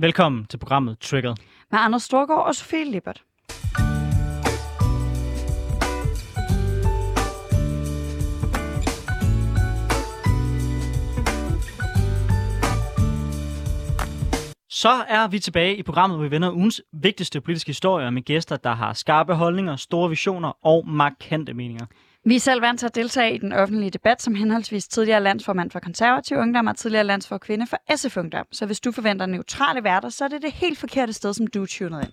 Velkommen til programmet Triggered. Med Anders Storgård og Sofie Lippert. Så er vi tilbage i programmet, hvor vi vender ugens vigtigste politiske historier med gæster, der har skarpe holdninger, store visioner og markante meninger. Vi er selv vant til at deltage i den offentlige debat som henholdsvis tidligere landsformand for konservativ ungdom og tidligere landsfor kvinde for SF Ungdom. Så hvis du forventer neutrale værter, så er det det helt forkerte sted, som du er tunet ind.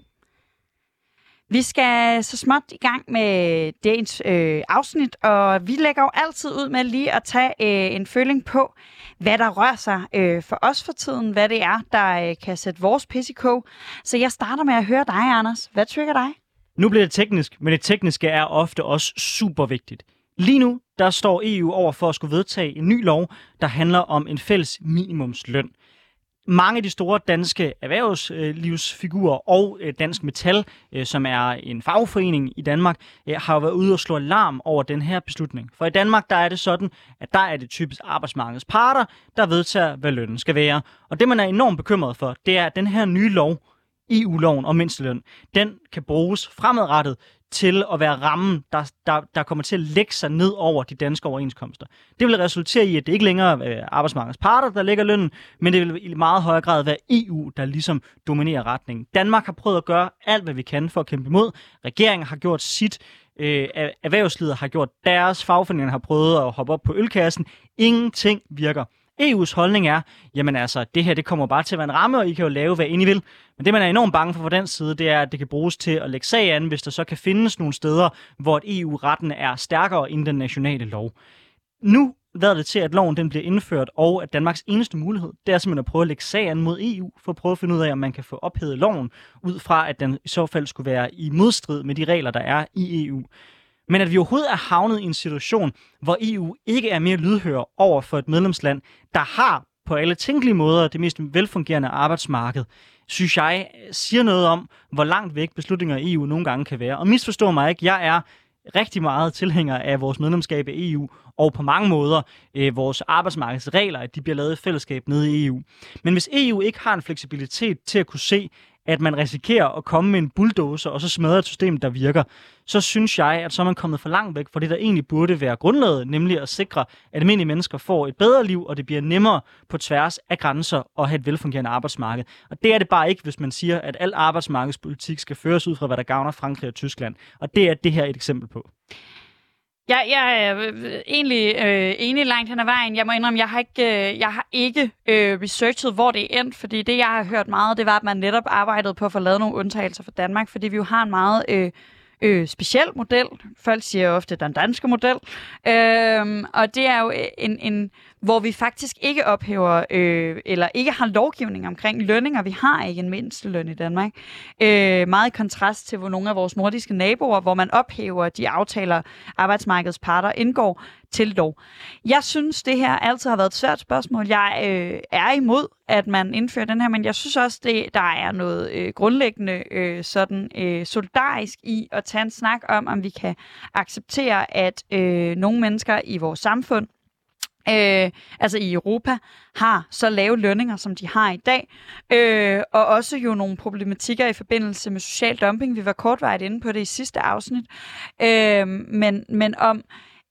Vi skal så småt i gang med dagens øh, afsnit, og vi lægger jo altid ud med lige at tage øh, en føling på, hvad der rører sig øh, for os for tiden, hvad det er, der øh, kan sætte vores pis i kog. Så jeg starter med at høre dig, Anders. Hvad trigger dig? Nu bliver det teknisk, men det tekniske er ofte også super vigtigt. Lige nu, der står EU over for at skulle vedtage en ny lov, der handler om en fælles minimumsløn. Mange af de store danske erhvervslivsfigurer og øh, Dansk Metal, øh, som er en fagforening i Danmark, øh, har været ude og slå alarm over den her beslutning. For i Danmark, der er det sådan, at der er det typisk arbejdsmarkedets parter, der vedtager, hvad lønnen skal være. Og det, man er enormt bekymret for, det er, at den her nye lov, EU-loven om mindsteløn, den kan bruges fremadrettet til at være rammen, der, der, der kommer til at lægge sig ned over de danske overenskomster. Det vil resultere i, at det ikke længere er øh, arbejdsmarkedets parter, der lægger lønnen, men det vil i meget højere grad være EU, der ligesom dominerer retningen. Danmark har prøvet at gøre alt, hvad vi kan for at kæmpe imod. Regeringen har gjort sit. Øh, erhvervslivet har gjort deres. Fagforeningerne har prøvet at hoppe op på ølkassen. Ingenting virker. EU's holdning er, jamen altså, det her det kommer bare til at være en ramme, og I kan jo lave, hvad I vil. Men det, man er enormt bange for fra den side, det er, at det kan bruges til at lægge sag an, hvis der så kan findes nogle steder, hvor EU-retten e er stærkere end den nationale lov. Nu lader det til, at loven den bliver indført, og at Danmarks eneste mulighed, det er simpelthen at prøve at lægge sagen mod EU, for at prøve at finde ud af, om man kan få ophævet loven, ud fra at den i så fald skulle være i modstrid med de regler, der er i EU. Men at vi overhovedet er havnet i en situation, hvor EU ikke er mere lydhør over for et medlemsland, der har på alle tænkelige måder det mest velfungerende arbejdsmarked, synes jeg siger noget om, hvor langt væk beslutninger i EU nogle gange kan være. Og misforstå mig ikke, jeg er rigtig meget tilhænger af vores medlemskab af EU, og på mange måder øh, vores arbejdsmarkedsregler, at de bliver lavet i fællesskab nede i EU. Men hvis EU ikke har en fleksibilitet til at kunne se, at man risikerer at komme med en bulldozer og så smadre et system, der virker, så synes jeg, at så er man kommet for langt væk fra det, der egentlig burde være grundlaget, nemlig at sikre, at almindelige mennesker får et bedre liv, og det bliver nemmere på tværs af grænser at have et velfungerende arbejdsmarked. Og det er det bare ikke, hvis man siger, at al arbejdsmarkedspolitik skal føres ud fra, hvad der gavner Frankrig og Tyskland. Og det er det her et eksempel på. Jeg, jeg er øh, egentlig øh, enig langt hen ad vejen. Jeg må indrømme, jeg har ikke, øh, jeg har ikke øh, researchet, hvor det er endt, fordi det, jeg har hørt meget, det var, at man netop arbejdede på at få lavet nogle undtagelser for Danmark, fordi vi jo har en meget øh, øh, speciel model. Folk siger ofte den danske model. Øh, og det er jo en, en hvor vi faktisk ikke ophæver, øh, eller ikke har lovgivning omkring lønninger. Vi har ikke en mindsteløn i Danmark. Øh, meget i kontrast til hvor nogle af vores nordiske naboer, hvor man ophæver de aftaler, arbejdsmarkedets parter indgår til lov. Jeg synes, det her altid har været et svært spørgsmål. Jeg øh, er imod, at man indfører den her, men jeg synes også, det der er noget øh, grundlæggende øh, sådan øh, solidarisk i at tage en snak om, om vi kan acceptere, at øh, nogle mennesker i vores samfund øh, altså i Europa, har så lave lønninger, som de har i dag. Øh, og også jo nogle problematikker i forbindelse med social dumping. Vi var kortvarigt inde på det i sidste afsnit. Øh, men, men om,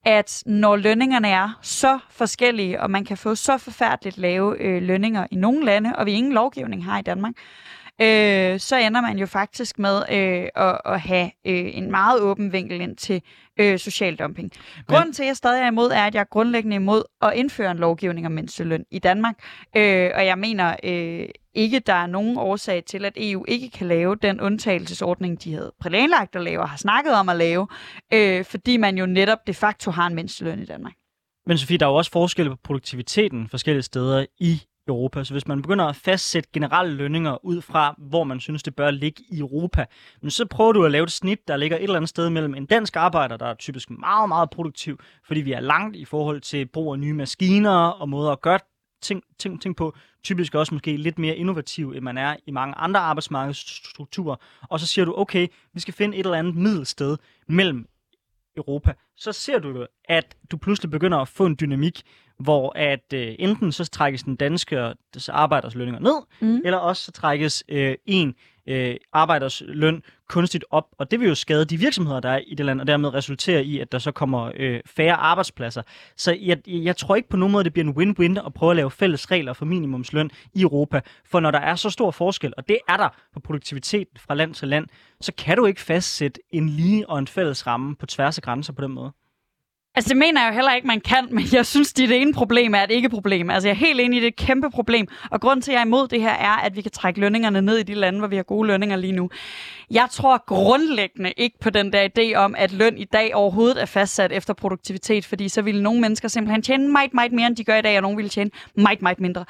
at når lønningerne er så forskellige, og man kan få så forfærdeligt lave øh, lønninger i nogle lande, og vi ingen lovgivning har i Danmark, øh, så ender man jo faktisk med øh, at, at have øh, en meget åben vinkel ind til øh, social dumping. Grunden til, at jeg stadig er imod, er, at jeg er grundlæggende imod at indføre en lovgivning om mindsteløn i Danmark. Øh, og jeg mener øh, ikke, der er nogen årsag til, at EU ikke kan lave den undtagelsesordning, de havde planlagt at lave og har snakket om at lave, øh, fordi man jo netop de facto har en mindsteløn i Danmark. Men Sofie, der er jo også forskel på produktiviteten forskellige steder i Europa. Så hvis man begynder at fastsætte generelle lønninger ud fra, hvor man synes, det bør ligge i Europa, men så prøver du at lave et snit, der ligger et eller andet sted mellem en dansk arbejder, der er typisk meget, meget produktiv, fordi vi er langt i forhold til brug af nye maskiner og måder at gøre ting, ting, ting på, typisk også måske lidt mere innovativ, end man er i mange andre arbejdsmarkedsstrukturer. Og så siger du, okay, vi skal finde et eller andet middelsted mellem Europa, så ser du jo, at du pludselig begynder at få en dynamik, hvor at øh, enten så trækkes den danske arbejderslønninger ned, mm. eller også så trækkes øh, en øh, arbejders løn kunstigt op, og det vil jo skade de virksomheder, der er i det land, og dermed resultere i, at der så kommer øh, færre arbejdspladser. Så jeg, jeg tror ikke på nogen måde, det bliver en win-win at prøve at lave fælles regler for minimumsløn i Europa, for når der er så stor forskel, og det er der på produktiviteten fra land til land, så kan du ikke fastsætte en lige og en fælles ramme på tværs af grænser på den måde. Altså, det mener jeg jo heller ikke, man kan, men jeg synes, det ene problem er et ikke-problem. Altså, jeg er helt enig i, det er et kæmpe problem. Og grund til, at jeg er imod det her, er, at vi kan trække lønningerne ned i de lande, hvor vi har gode lønninger lige nu. Jeg tror grundlæggende ikke på den der idé om, at løn i dag overhovedet er fastsat efter produktivitet, fordi så ville nogle mennesker simpelthen tjene meget, meget mere, end de gør i dag, og nogle ville tjene meget, meget mindre.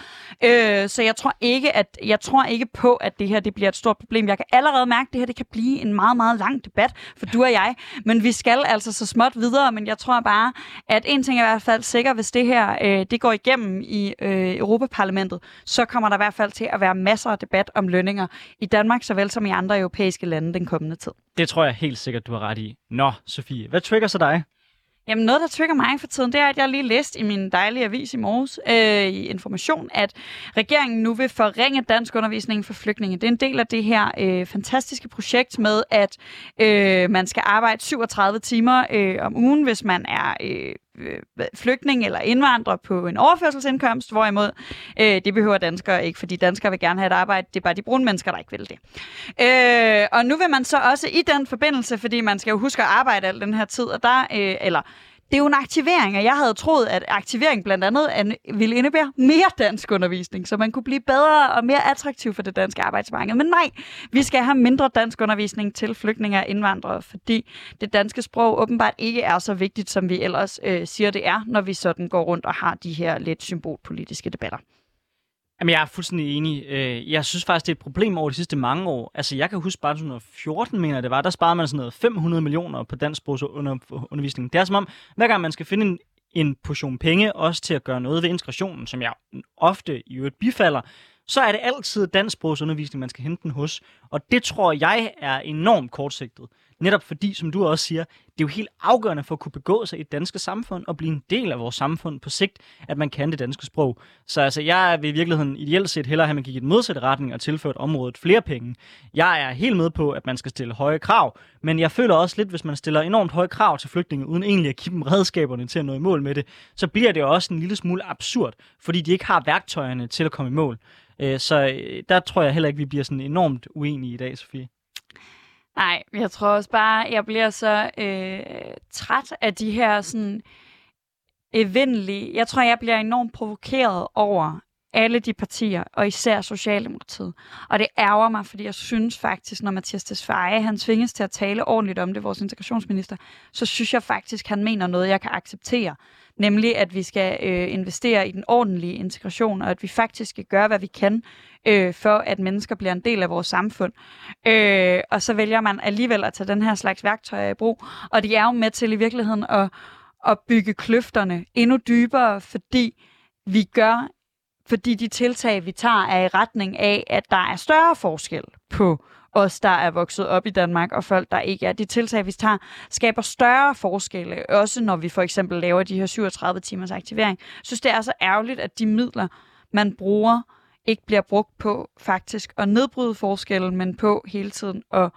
Øh, så jeg tror ikke, at jeg tror ikke på, at det her det bliver et stort problem. Jeg kan allerede mærke, at det her det kan blive en meget, meget lang debat for du og jeg. Men vi skal altså så småt videre, men jeg tror bare, bare, at en ting er i hvert fald sikker, hvis det her øh, det går igennem i øh, Europaparlamentet, så kommer der i hvert fald til at være masser af debat om lønninger i Danmark, såvel som i andre europæiske lande den kommende tid. Det tror jeg helt sikkert, du har ret i. Nå, Sofie, hvad trigger så dig? Jamen noget, der trigger mig for tiden, det er, at jeg lige læst i min dejlige avis i morges øh, i Information, at regeringen nu vil forringe dansk undervisning for flygtninge. Det er en del af det her øh, fantastiske projekt med, at øh, man skal arbejde 37 timer øh, om ugen, hvis man er øh, Øh, flygtning eller indvandrer på en overførselsindkomst, hvorimod øh, det behøver danskere ikke, fordi danskere vil gerne have et arbejde, det er bare de brune mennesker, der ikke vil det. Øh, og nu vil man så også i den forbindelse, fordi man skal jo huske at arbejde al den her tid, og der, øh, eller det er jo en aktivering, og jeg havde troet, at aktivering blandt andet ville indebære mere dansk undervisning, så man kunne blive bedre og mere attraktiv for det danske arbejdsmarked. Men nej, vi skal have mindre dansk undervisning til flygtninge og indvandrere, fordi det danske sprog åbenbart ikke er så vigtigt, som vi ellers øh, siger det er, når vi sådan går rundt og har de her lidt symbolpolitiske debatter. Jamen, jeg er fuldstændig enig. Øh, jeg synes faktisk, det er et problem over de sidste mange år. Altså, jeg kan huske bare sådan noget 14, mener det var, der sparede man sådan noget 500 millioner på dansk undervisning. Det er som om, hver gang man skal finde en, en portion penge, også til at gøre noget ved integrationen, som jeg ofte i øvrigt bifalder, så er det altid dansksprogsundervisning, man skal hente den hos. Og det tror jeg er enormt kortsigtet. Netop fordi, som du også siger, det er jo helt afgørende for at kunne begå sig i det danske samfund og blive en del af vores samfund på sigt, at man kan det danske sprog. Så altså, jeg vil i virkeligheden ideelt set hellere have, at man gik i den modsatte retning og tilført området flere penge. Jeg er helt med på, at man skal stille høje krav, men jeg føler også lidt, hvis man stiller enormt høje krav til flygtninge, uden egentlig at give dem redskaberne til at nå i mål med det, så bliver det også en lille smule absurd, fordi de ikke har værktøjerne til at komme i mål. Øh, så øh, der tror jeg heller ikke, vi bliver sådan enormt uenige i dag, Sofie. Nej, jeg tror også bare, jeg bliver så øh, træt af de her sådan evindelige... Jeg tror, jeg bliver enormt provokeret over alle de partier, og især Socialdemokratiet. Og det ærger mig, fordi jeg synes faktisk, når Mathias Tesfaye, han tvinges til at tale ordentligt om det, vores integrationsminister, så synes jeg faktisk, han mener noget, jeg kan acceptere nemlig at vi skal øh, investere i den ordentlige integration, og at vi faktisk skal gøre, hvad vi kan, øh, for at mennesker bliver en del af vores samfund. Øh, og så vælger man alligevel at tage den her slags værktøjer i brug, og de er jo med til i virkeligheden at, at bygge kløfterne endnu dybere, fordi vi gør fordi de tiltag, vi tager, er i retning af, at der er større forskel på os, der er vokset op i Danmark, og folk, der ikke er. De tiltag, vi tager, skaber større forskelle, også når vi for eksempel laver de her 37 timers aktivering. Jeg synes, det er så ærgerligt, at de midler, man bruger, ikke bliver brugt på faktisk at nedbryde forskellen, men på hele tiden at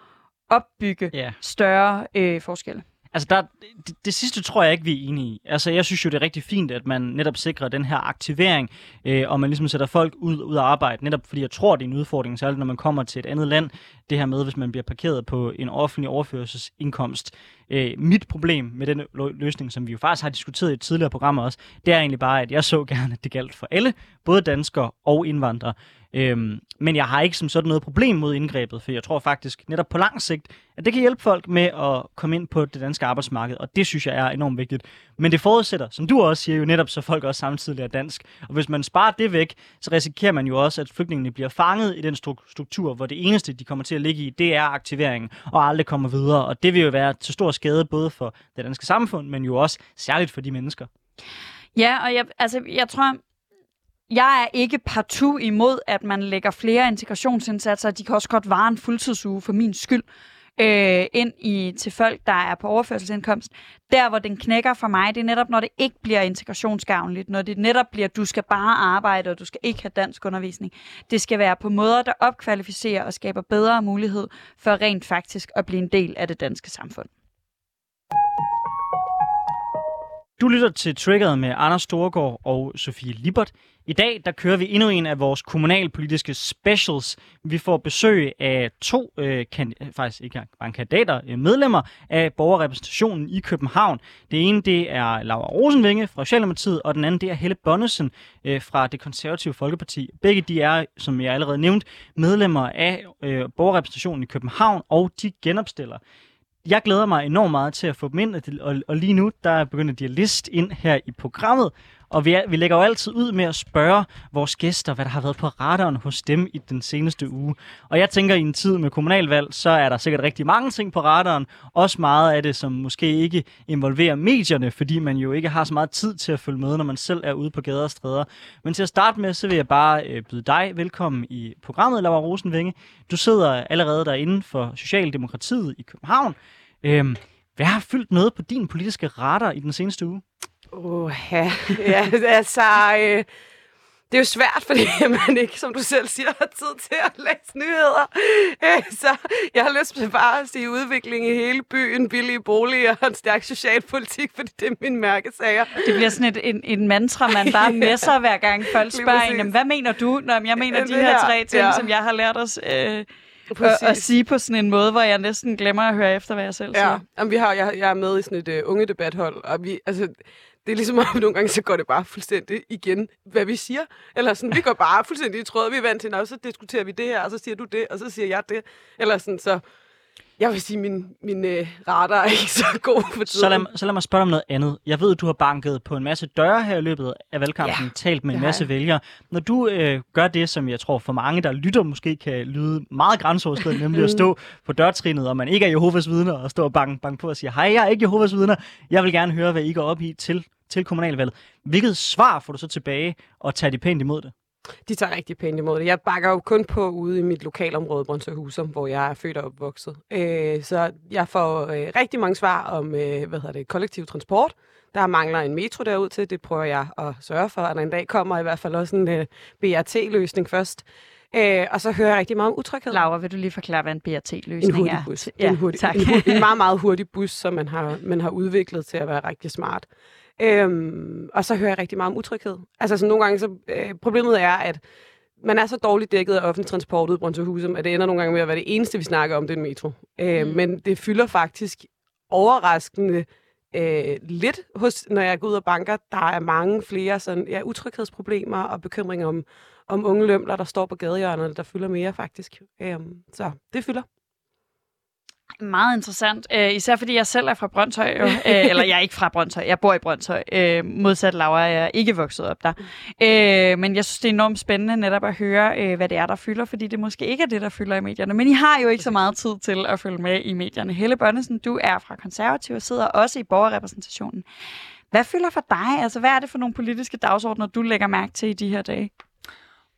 opbygge yeah. større øh, forskelle. Altså, der, det, det sidste tror jeg ikke, vi er enige i. Altså, jeg synes jo, det er rigtig fint, at man netop sikrer den her aktivering, øh, og man ligesom sætter folk ud, ud af arbejde, netop fordi jeg tror, det er en udfordring, særligt når man kommer til et andet land, det her med, hvis man bliver parkeret på en offentlig overførselsindkomst. Øh, mit problem med den løsning, som vi jo faktisk har diskuteret i et tidligere program også, det er egentlig bare, at jeg så gerne, at det galt for alle, både danskere og indvandrere. Øhm, men jeg har ikke som sådan noget problem mod indgrebet, for jeg tror faktisk netop på lang sigt, at det kan hjælpe folk med at komme ind på det danske arbejdsmarked, og det synes jeg er enormt vigtigt. Men det forudsætter, som du også siger jo netop, så folk også samtidig lærer dansk. Og hvis man sparer det væk, så risikerer man jo også, at flygtningene bliver fanget i den struktur, hvor det eneste, de kommer til at ligge i, det er aktiveringen, og aldrig kommer videre. Og det vil jo være til stor skade både for det danske samfund, men jo også særligt for de mennesker. Ja, og jeg, altså, jeg tror, jeg er ikke partout imod, at man lægger flere integrationsindsatser. De kan også godt vare en fuldtidsuge for min skyld. øh, ind i til folk, der er på overførselsindkomst. Der, hvor den knækker for mig, det er netop, når det ikke bliver integrationsgavnligt, når det netop bliver, du skal bare arbejde, og du skal ikke have dansk undervisning. Det skal være på måder, der opkvalificerer og skaber bedre mulighed for rent faktisk at blive en del af det danske samfund. Du lytter til Triggeret med Anders Storgård og Sofie Libert. I dag der kører vi endnu en af vores kommunalpolitiske specials. Vi får besøg af to, øh, kan, faktisk ikke bare kandidater, øh, medlemmer af borgerrepræsentationen i København. Det ene det er Laura Rosenvinge fra Socialdemokratiet, og den anden det er Helle Bonnesen øh, fra det konservative Folkeparti. Begge de er, som jeg allerede nævnt, medlemmer af øh, borgerrepræsentationen i København, og de genopstiller jeg glæder mig enormt meget til at få dem ind, og, og lige nu, der begynder de at liste ind her i programmet, og vi, er, vi lægger jo altid ud med at spørge vores gæster, hvad der har været på radaren hos dem i den seneste uge. Og jeg tænker, at i en tid med kommunalvalg, så er der sikkert rigtig mange ting på radaren. Også meget af det, som måske ikke involverer medierne, fordi man jo ikke har så meget tid til at følge med, når man selv er ude på gader og stræder. Men til at starte med, så vil jeg bare øh, byde dig velkommen i programmet, Laura Rosenvinge. Du sidder allerede derinde for Socialdemokratiet i København. Øhm, hvad har fyldt med på din politiske radar i den seneste uge? Åh, ja. ja altså, øh, det er jo svært, fordi man ikke, som du selv siger, har tid til at læse nyheder. Øh, så jeg har lyst til bare at sige udvikling i hele byen, billige boliger og en stærk socialpolitik, fordi det er min mærkesager. Det bliver sådan et, en, en mantra, man bare messer hver gang folk spørger en, hvad mener du? Nå, jeg mener de her tre ting, ja. som jeg har lært os... Øh, at, at sige på sådan en måde, hvor jeg næsten glemmer at høre efter, hvad jeg selv siger. Ja, Jamen, vi har, jeg, jeg er med i sådan et uh, unge debathold, og vi, altså, det er ligesom, at nogle gange så går det bare fuldstændig igen, hvad vi siger. Eller sådan, vi går bare fuldstændig i tråd, vi er vant til, og så diskuterer vi det her, og så siger du det, og så siger jeg det. Eller sådan, så jeg vil sige, min, min uh, radar er ikke så god for tiden. Så lad, så lad mig spørge om noget andet. Jeg ved, du har banket på en masse døre her i løbet af valgkampen, ja, talt med en masse jeg. vælgere. Når du uh, gør det, som jeg tror for mange, der lytter, måske kan lyde meget grænseoverskridende, nemlig at stå på dørtrinet, og man ikke er Jehovas vidner, og stå og banke, banke på og sige, hej, jeg er ikke Jehovas vidner. Jeg vil gerne høre, hvad I går op i til, til kommunalvalget. Hvilket svar får du så tilbage, og tager de pænt imod det? De tager rigtig pænt imod det. Jeg bakker jo kun på ude i mit lokalområde, Brøndshøj Husum, hvor jeg er født og opvokset. Øh, så jeg får øh, rigtig mange svar om øh, hvad hedder det, kollektiv transport. Der mangler en metro derud til. Det prøver jeg at sørge for, at der en dag kommer i hvert fald også en øh, BRT-løsning først. Øh, og så hører jeg rigtig meget om utryghed. Laura, vil du lige forklare, hvad en BRT-løsning en hurtig bus. er? Ja, en, hurtig, tak. en, en meget, meget hurtig bus, som man har, man har udviklet til at være rigtig smart. Øhm, og så hører jeg rigtig meget om utryghed. Altså så nogle gange, så øh, problemet er, at man er så dårligt dækket af offentlig transport ud i Husum, at det ender nogle gange med at være det eneste, vi snakker om, det er en metro. Øh, mm. Men det fylder faktisk overraskende øh, lidt, hos, når jeg går ud og banker. Der er mange flere sådan, ja, utryghedsproblemer og bekymringer om, om unge lømler, der står på gadehjørnerne, der fylder mere faktisk. Øh, så det fylder. Meget interessant, øh, især fordi jeg selv er fra Brøndshøj, jo. øh, eller jeg er ikke fra Brøndshøj, jeg bor i Brøndshøj, øh, modsat Laura, jeg er ikke vokset op der. Øh, men jeg synes, det er enormt spændende netop at høre, øh, hvad det er, der fylder, fordi det måske ikke er det, der fylder i medierne. Men I har jo ikke så meget tid til at følge med i medierne. Helle Bonnesen, du er fra Konservativ og sidder også i borgerrepræsentationen. Hvad fylder for dig? Altså, hvad er det for nogle politiske dagsordner, du lægger mærke til i de her dage?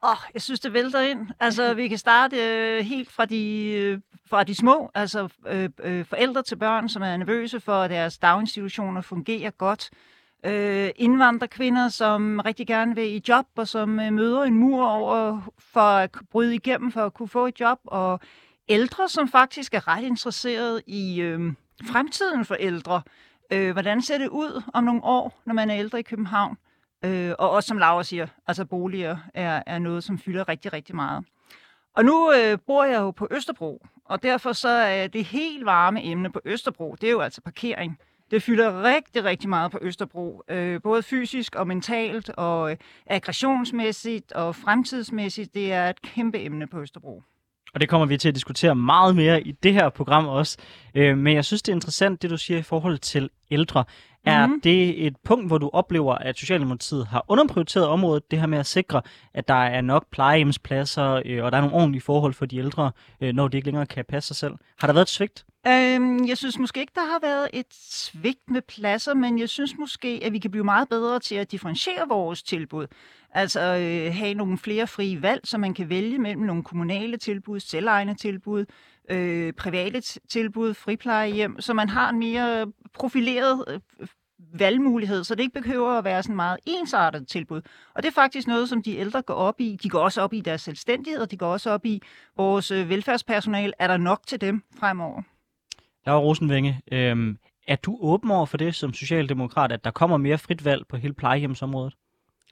Åh, oh, jeg synes, det vælter ind. Altså, vi kan starte øh, helt fra de, øh, fra de små, altså øh, øh, forældre til børn, som er nervøse for, at deres daginstitutioner fungerer godt. Øh, indvandrerkvinder, som rigtig gerne vil i job, og som øh, møder en mur over for at bryde igennem for at kunne få et job. Og ældre, som faktisk er ret interesseret i øh, fremtiden for ældre. Øh, hvordan ser det ud om nogle år, når man er ældre i København? Øh, og også som Laura siger, altså boliger er, er noget, som fylder rigtig, rigtig meget. Og nu øh, bor jeg jo på Østerbro, og derfor så er det helt varme emne på Østerbro, det er jo altså parkering. Det fylder rigtig, rigtig meget på Østerbro, øh, både fysisk og mentalt, og øh, aggressionsmæssigt og fremtidsmæssigt. Det er et kæmpe emne på Østerbro. Og det kommer vi til at diskutere meget mere i det her program også. Øh, men jeg synes, det er interessant, det du siger i forhold til ældre. Er mm-hmm. det et punkt, hvor du oplever, at Socialdemokratiet har underprioriteret området, det her med at sikre, at der er nok plejehjemspladser, øh, og der er nogle ordentlige forhold for de ældre, øh, når de ikke længere kan passe sig selv? Har der været et svigt? Øhm, jeg synes måske ikke, der har været et svigt med pladser, men jeg synes måske, at vi kan blive meget bedre til at differentiere vores tilbud. Altså øh, have nogle flere frie valg, så man kan vælge mellem nogle kommunale tilbud, selvejende tilbud, øh, private tilbud, friplejehjem, så man har en mere profileret øh, valgmulighed, så det ikke behøver at være sådan meget ensartet tilbud. Og det er faktisk noget, som de ældre går op i. De går også op i deres selvstændighed, og de går også op i vores øh, velfærdspersonale. Er der nok til dem fremover? Laura Rosenvinge, øh, er du åben over for det som socialdemokrat, at der kommer mere frit valg på hele plejehjemsområdet?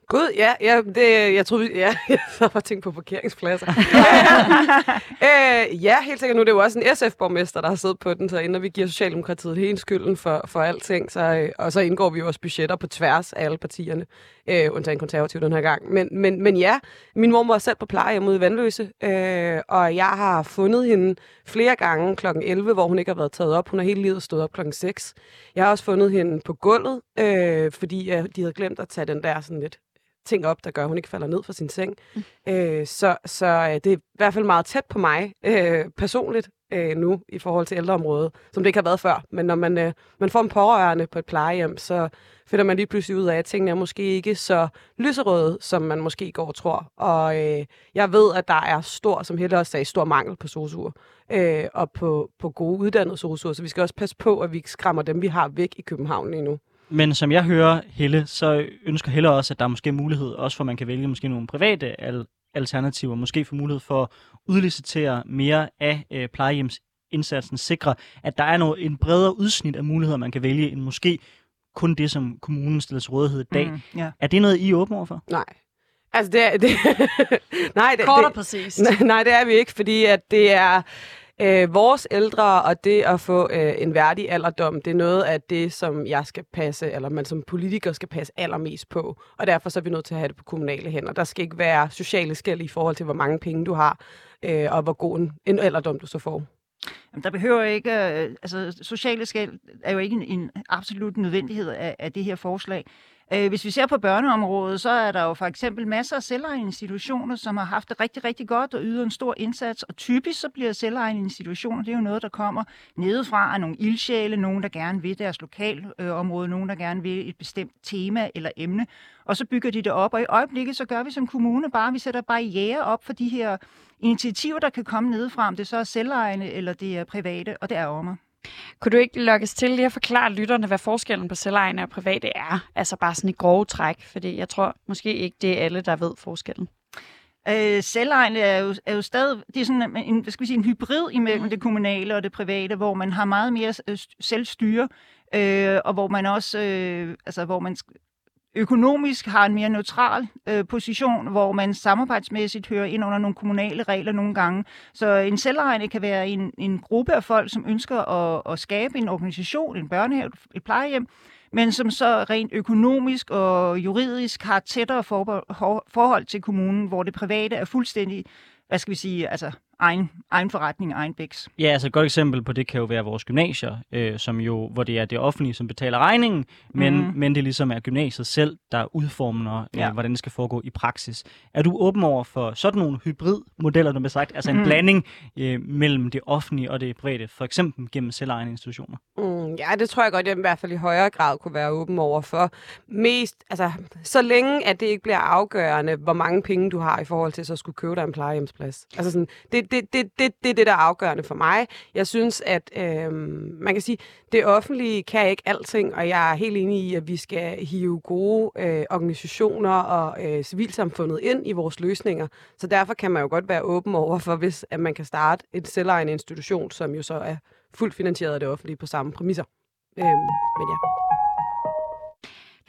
Gud, ja, ja det, jeg troede, ja, jeg så var tænkt på parkeringspladser. øh, ja, helt sikkert. Nu er det jo også en SF-borgmester, der har siddet på den, så inden vi giver Socialdemokratiet hele skylden for, for alting, så, øh, og så indgår vi jo også budgetter på tværs af alle partierne, øh, undtagen konservativ den her gang. Men, men, men ja, min mor var selv på pleje ude i Vandløse, øh, og jeg har fundet hende flere gange kl. 11, hvor hun ikke har været taget op. Hun har hele livet stået op kl. 6. Jeg har også fundet hende på gulvet, øh, fordi øh, de havde glemt at tage den der sådan lidt ting op, der gør, at hun ikke falder ned fra sin seng. Mm. Øh, så så øh, det er i hvert fald meget tæt på mig øh, personligt øh, nu i forhold til ældreområdet, som det ikke har været før. Men når man, øh, man får en pårørende på et plejehjem, så finder man lige pludselig ud af, at tingene er måske ikke så lyserøde, som man måske går og tror. Og øh, jeg ved, at der er stor, som Helle også sagde, stor mangel på sosuer øh, og på, på gode uddannede sosuer. Så vi skal også passe på, at vi ikke skræmmer dem, vi har væk i København lige nu. Men som jeg hører Helle, så ønsker Helle også, at der er måske mulighed, også for at man kan vælge måske nogle private al- alternativer, måske få mulighed for at udlicitere mere af øh, plejehjemsindsatsen, sikre, at der er noget, en bredere udsnit af muligheder, man kan vælge, end måske kun det, som kommunen stiller til rådighed i dag. Mm, yeah. Er det noget, I er åbne overfor? Nej. Altså, det er... Det, nej, det, Kort og præcist. Nej, nej, det er vi ikke, fordi at det er Øh, vores ældre og det at få øh, en værdig alderdom, det er noget af det, som jeg skal passe, eller man som politiker skal passe allermest på. Og derfor så er vi nødt til at have det på kommunale hænder. Der skal ikke være sociale skæld i forhold til, hvor mange penge du har, øh, og hvor god en, en alderdom du så får. Jamen, der behøver ikke, øh, altså sociale skæld er jo ikke en, en absolut nødvendighed af, af det her forslag. Øh, hvis vi ser på børneområdet, så er der jo for eksempel masser af selvejende institutioner, som har haft det rigtig, rigtig godt og yder en stor indsats. Og typisk så bliver selvejende institutioner, det er jo noget, der kommer nedefra af nogle ildsjæle, nogen, der gerne vil deres lokalområde, øh, nogen, der gerne vil et bestemt tema eller emne. Og så bygger de det op, og i øjeblikket så gør vi som kommune bare, vi sætter barriere op for de her initiativer, der kan komme nedefra, om det så er selvejende eller det er private, og det er mig. Kunne du ikke lokkes til lige at forklare lytterne, hvad forskellen på selvejende og private er? Altså bare sådan i grove træk, fordi jeg tror måske ikke, det er alle, der ved forskellen. Øh, selvejende er jo, er jo stadig det er sådan en, hvad skal vi sige, en hybrid imellem mm. det kommunale og det private, hvor man har meget mere selvstyre, øh, og hvor man også øh, altså, hvor man økonomisk har en mere neutral øh, position, hvor man samarbejdsmæssigt hører ind under nogle kommunale regler nogle gange. Så en selvejende kan være en, en gruppe af folk, som ønsker at, at skabe en organisation, en børnehave, et plejehjem, men som så rent økonomisk og juridisk har tættere forhold til kommunen, hvor det private er fuldstændig, hvad skal vi sige, altså egen, egen forretning, egen bæks. Ja, altså et godt eksempel på det kan jo være vores gymnasier, øh, som jo, hvor det er det offentlige, som betaler regningen, men, mm. men det ligesom er gymnasiet selv, der udformer, øh, ja. hvordan det skal foregå i praksis. Er du åben over for sådan nogle hybridmodeller, der bliver sagt, altså en mm. blanding øh, mellem det offentlige og det private, for eksempel gennem selvejende institutioner? Mm, ja, det tror jeg godt, jeg i hvert fald i højere grad kunne være åben over for. Mest, altså, så længe at det ikke bliver afgørende, hvor mange penge du har i forhold til så skulle købe dig en plejehjemsplads. Altså sådan, det, det, det, det, det er det, der er afgørende for mig. Jeg synes, at øh, man kan sige, det offentlige kan ikke alting, og jeg er helt enig i, at vi skal hive gode øh, organisationer og øh, civilsamfundet ind i vores løsninger. Så derfor kan man jo godt være åben over for, hvis at man kan starte et selvejende institution, som jo så er fuldt finansieret af det offentlige på samme præmisser. Øh, men ja.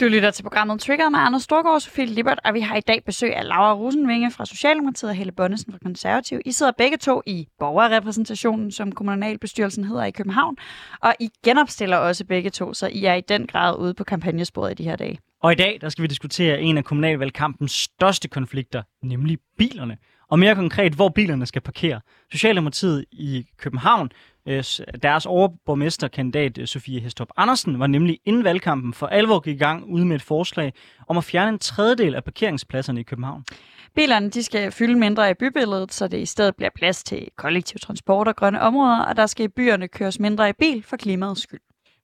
Du lytter til programmet Trigger med Anders Storgård og Sofie Libert, og vi har i dag besøg af Laura Rosenvinge fra Socialdemokratiet og Helle Bonnesen fra Konservativ. I sidder begge to i borgerrepræsentationen, som kommunalbestyrelsen hedder i København, og I genopstiller også begge to, så I er i den grad ude på kampagnesporet i de her dage. Og i dag der skal vi diskutere en af kommunalvalgkampens største konflikter, nemlig bilerne og mere konkret, hvor bilerne skal parkere. Socialdemokratiet i København, øh, deres overborgmesterkandidat øh, Sofie Hestrup Andersen, var nemlig inden valgkampen for alvor gik i gang ude med et forslag om at fjerne en tredjedel af parkeringspladserne i København. Bilerne de skal fylde mindre i bybilledet, så det i stedet bliver plads til kollektiv transport og grønne områder, og der skal i byerne køres mindre i bil for klimaets skyld.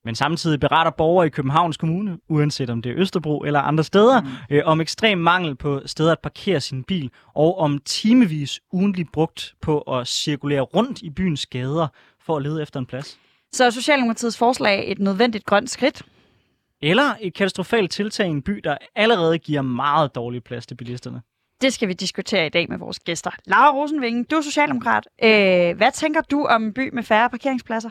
Men samtidig beretter borgere i Københavns Kommune, uanset om det er Østerbro eller andre steder, mm. øh, om ekstrem mangel på steder at parkere sin bil, og om timevis ugentligt brugt på at cirkulere rundt i byens gader for at lede efter en plads. Så er Socialdemokratiets forslag et nødvendigt grønt skridt? Eller et katastrofalt tiltag i en by, der allerede giver meget dårlig plads til bilisterne? Det skal vi diskutere i dag med vores gæster. Laura Rosenvinge, du er socialdemokrat. Øh, hvad tænker du om en by med færre parkeringspladser?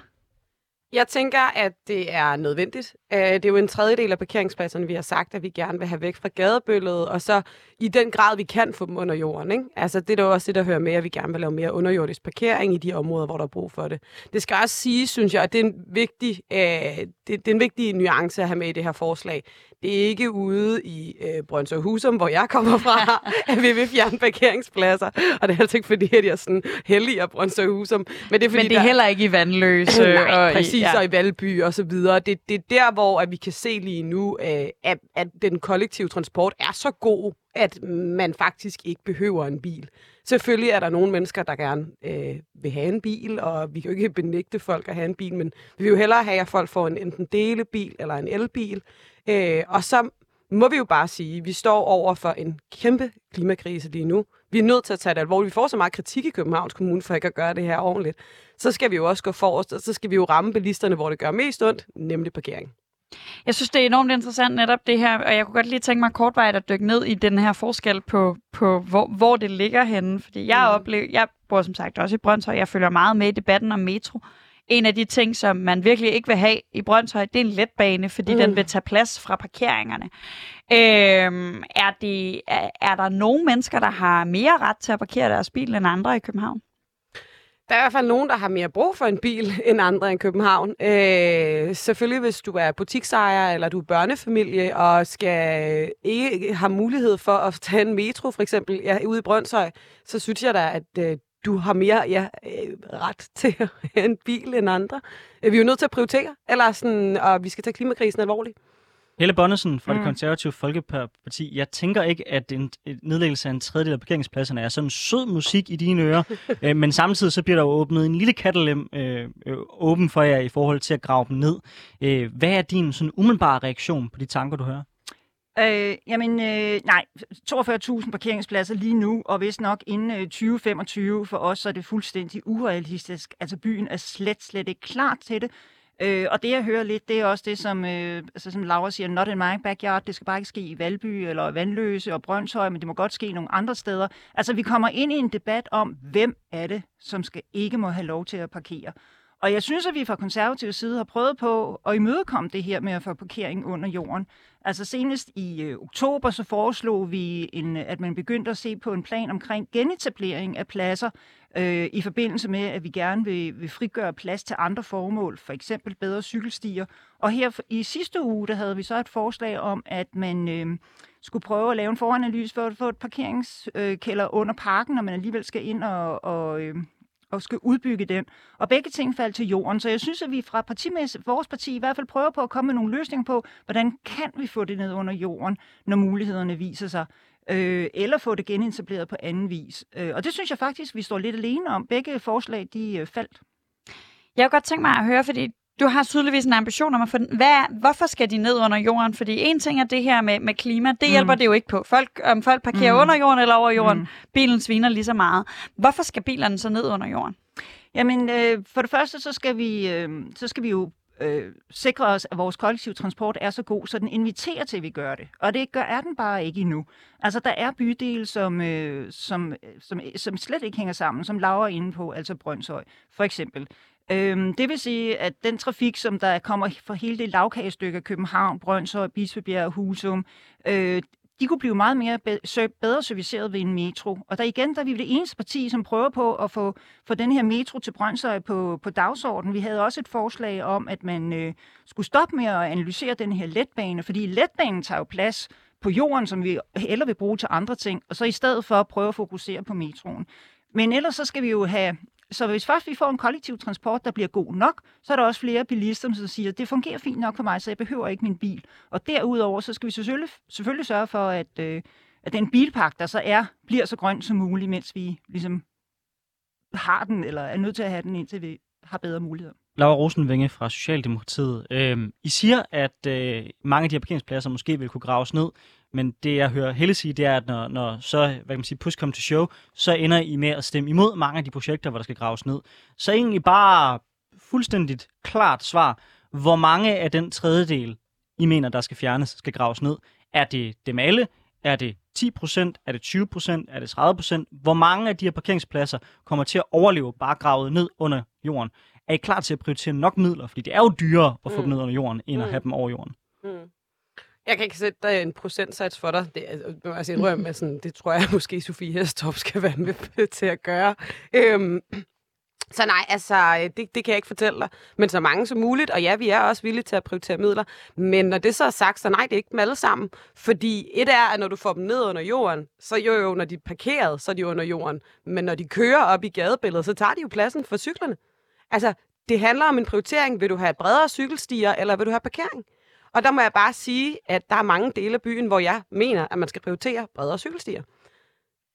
Jeg tænker, at det er nødvendigt. Øh, det er jo en tredjedel af parkeringspladserne, vi har sagt, at vi gerne vil have væk fra gadebøllet, og så i den grad, vi kan få dem under jorden. Ikke? Altså, det er da også det, der hører med, at vi gerne vil lave mere underjordisk parkering i de områder, hvor der er brug for det. Det skal også sige, synes jeg, at det er en vigtig, øh, det, det er en vigtig nuance at have med i det her forslag. Det er ikke ude i øh, Brøndshøj Husum, hvor jeg kommer fra, at vi vil fjerne parkeringspladser. Og det er altså ikke fordi, at jeg er sådan heldig af Brøndshøj Husum. Men det er, fordi, Men det er der... heller ikke i Vandløse. Nej, og præcis, i, ja. og i Valby og så videre. Det, det er der, hvor at vi kan se lige nu, øh, at, at den kollektive transport er så god, at man faktisk ikke behøver en bil. Selvfølgelig er der nogle mennesker, der gerne øh, vil have en bil, og vi kan jo ikke benægte folk at have en bil, men vi vil jo hellere have, at folk får en enten delebil eller en elbil. Øh, og så må vi jo bare sige, at vi står over for en kæmpe klimakrise lige nu. Vi er nødt til at tage det alvorligt. Vi får så meget kritik i Københavns Kommune for ikke at gøre det her ordentligt. Så skal vi jo også gå forrest, og så skal vi jo ramme bilisterne, hvor det gør mest ondt, nemlig parkering. Jeg synes, det er enormt interessant netop det her, og jeg kunne godt lige tænke mig kortvejt at dykke ned i den her forskel på, på hvor, hvor det ligger henne. Fordi jeg, mm. oplever, jeg bor som sagt også i Brøndshøj, jeg følger meget med i debatten om metro. En af de ting, som man virkelig ikke vil have i Brøndshøj, det er en letbane, fordi mm. den vil tage plads fra parkeringerne. Øhm, er, det, er, er der nogle mennesker, der har mere ret til at parkere deres bil end andre i København? Der er i hvert fald nogen, der har mere brug for en bil end andre i København. Øh, selvfølgelig, hvis du er butiksejer eller du er børnefamilie og skal øh, ikke have mulighed for at tage en metro, for eksempel ja, ude i Brøndshøj, så synes jeg da, at øh, du har mere ja, øh, ret til at have en bil end andre. Øh, vi er jo nødt til at prioritere, eller sådan, og vi skal tage klimakrisen alvorligt. Helle Bonnesen fra mm. det konservative Folkeparti. Jeg tænker ikke, at en nedlæggelse af en tredjedel af parkeringspladserne er sådan sød musik i dine ører, øh, men samtidig så bliver der jo åbnet en lille kattelem øh, øh, åben for jer i forhold til at grave dem ned. Øh, hvad er din sådan umiddelbare reaktion på de tanker, du hører? Øh, jamen, øh, nej, 42.000 parkeringspladser lige nu, og hvis nok inden øh, 2025 for os, så er det fuldstændig urealistisk. Altså, byen er slet, slet ikke klar til det. Øh, og det, jeg hører lidt, det er også det, som, øh, altså, som Laura siger, not in my backyard, det skal bare ikke ske i Valby eller Vandløse og Brøndshøj, men det må godt ske nogle andre steder. Altså, vi kommer ind i en debat om, hvem er det, som skal ikke må have lov til at parkere. Og jeg synes, at vi fra konservativ side har prøvet på at imødekomme det her med at få parkering under jorden. Altså senest i øh, oktober så foreslog vi, en, øh, at man begyndte at se på en plan omkring genetablering af pladser øh, i forbindelse med, at vi gerne vil, vil frigøre plads til andre formål, for eksempel bedre cykelstier. Og her i sidste uge, der havde vi så et forslag om, at man øh, skulle prøve at lave en foranalyse for at få et parkeringskælder øh, under parken, når man alligevel skal ind og, og øh, og skal udbygge den. Og begge ting faldt til jorden. Så jeg synes, at vi fra partimæssigt, vores parti i hvert fald prøver på at komme med nogle løsninger på, hvordan kan vi få det ned under jorden, når mulighederne viser sig. Øh, eller få det genetableret på anden vis. Øh, og det synes jeg faktisk, vi står lidt alene om. Begge forslag, de øh, faldt. Jeg har godt tænkt mig at høre, fordi du har tydeligvis en ambition om at få den. Hvad, hvorfor skal de ned under jorden? Fordi en ting er det her med, med klima, det mm. hjælper det jo ikke på. Folk, om folk parkerer mm. under jorden eller over jorden, mm. bilen sviner lige så meget. Hvorfor skal bilerne så ned under jorden? Jamen, øh, for det første, så skal vi, øh, så skal vi jo øh, sikre os, at vores kollektiv transport er så god, så den inviterer til, at vi gør det. Og det gør, er den bare ikke endnu. Altså, der er bydele, som, øh, som, som, som slet ikke hænger sammen, som laver inde på, altså Brøndshøj, for eksempel. Øhm, det vil sige, at den trafik, som der kommer fra hele det lavkagestykke af København, Brøndshøj, Bispebjerg og Husum, øh, de kunne blive meget mere bedre serviceret ved en metro. Og der igen, der er vi det eneste parti, som prøver på at få, få den her metro til Brøndshøj på, på dagsordenen. Vi havde også et forslag om, at man øh, skulle stoppe med at analysere den her letbane, fordi letbanen tager jo plads på jorden, som vi heller vil bruge til andre ting, og så i stedet for at prøve at fokusere på metroen. Men ellers så skal vi jo have så hvis først vi får en kollektiv transport, der bliver god nok, så er der også flere bilister, som siger, at det fungerer fint nok for mig, så jeg behøver ikke min bil. Og derudover, så skal vi selvfølgelig, selvfølgelig sørge for, at, øh, at den bilpark, der så er, bliver så grøn som muligt, mens vi ligesom har den, eller er nødt til at have den, indtil vi har bedre muligheder. Laura Rosenvinge fra Socialdemokratiet. Øh, I siger, at øh, mange af de her parkeringspladser måske vil kunne graves ned, men det jeg hører Helle sige, det er, at når, når så, hvad kan man sige, push come to show, så ender I med at stemme imod mange af de projekter, hvor der skal graves ned. Så egentlig bare fuldstændigt klart svar, hvor mange af den tredjedel, I mener, der skal fjernes, skal graves ned. Er det dem alle? Er det 10% Er det 20% Er det 30% Hvor mange af de her parkeringspladser kommer til at overleve bare gravet ned under jorden? Er I klar til at prioritere nok midler? Fordi det er jo dyrere at få mm. dem ned under jorden, end at mm. have dem over jorden. Mm. Jeg kan ikke sætte dig en procentsats for dig. Det, altså, altså, med sådan, det tror jeg måske, Sofie Hestorp skal være med til at gøre. Øhm, så nej, altså, øh, det, det kan jeg ikke fortælle dig. Men så mange som muligt, og ja, vi er også villige til at prioritere midler. Men når det så er sagt, så nej, det er ikke dem alle sammen. Fordi et er, at når du får dem ned under jorden, så jo jo, når de er parkeret, så er de under jorden. Men når de kører op i gadebilledet, så tager de jo pladsen for cyklerne. Altså, det handler om en prioritering. Vil du have bredere cykelstier, eller vil du have parkering? Og der må jeg bare sige, at der er mange dele af byen, hvor jeg mener, at man skal prioritere bredere cykelstier.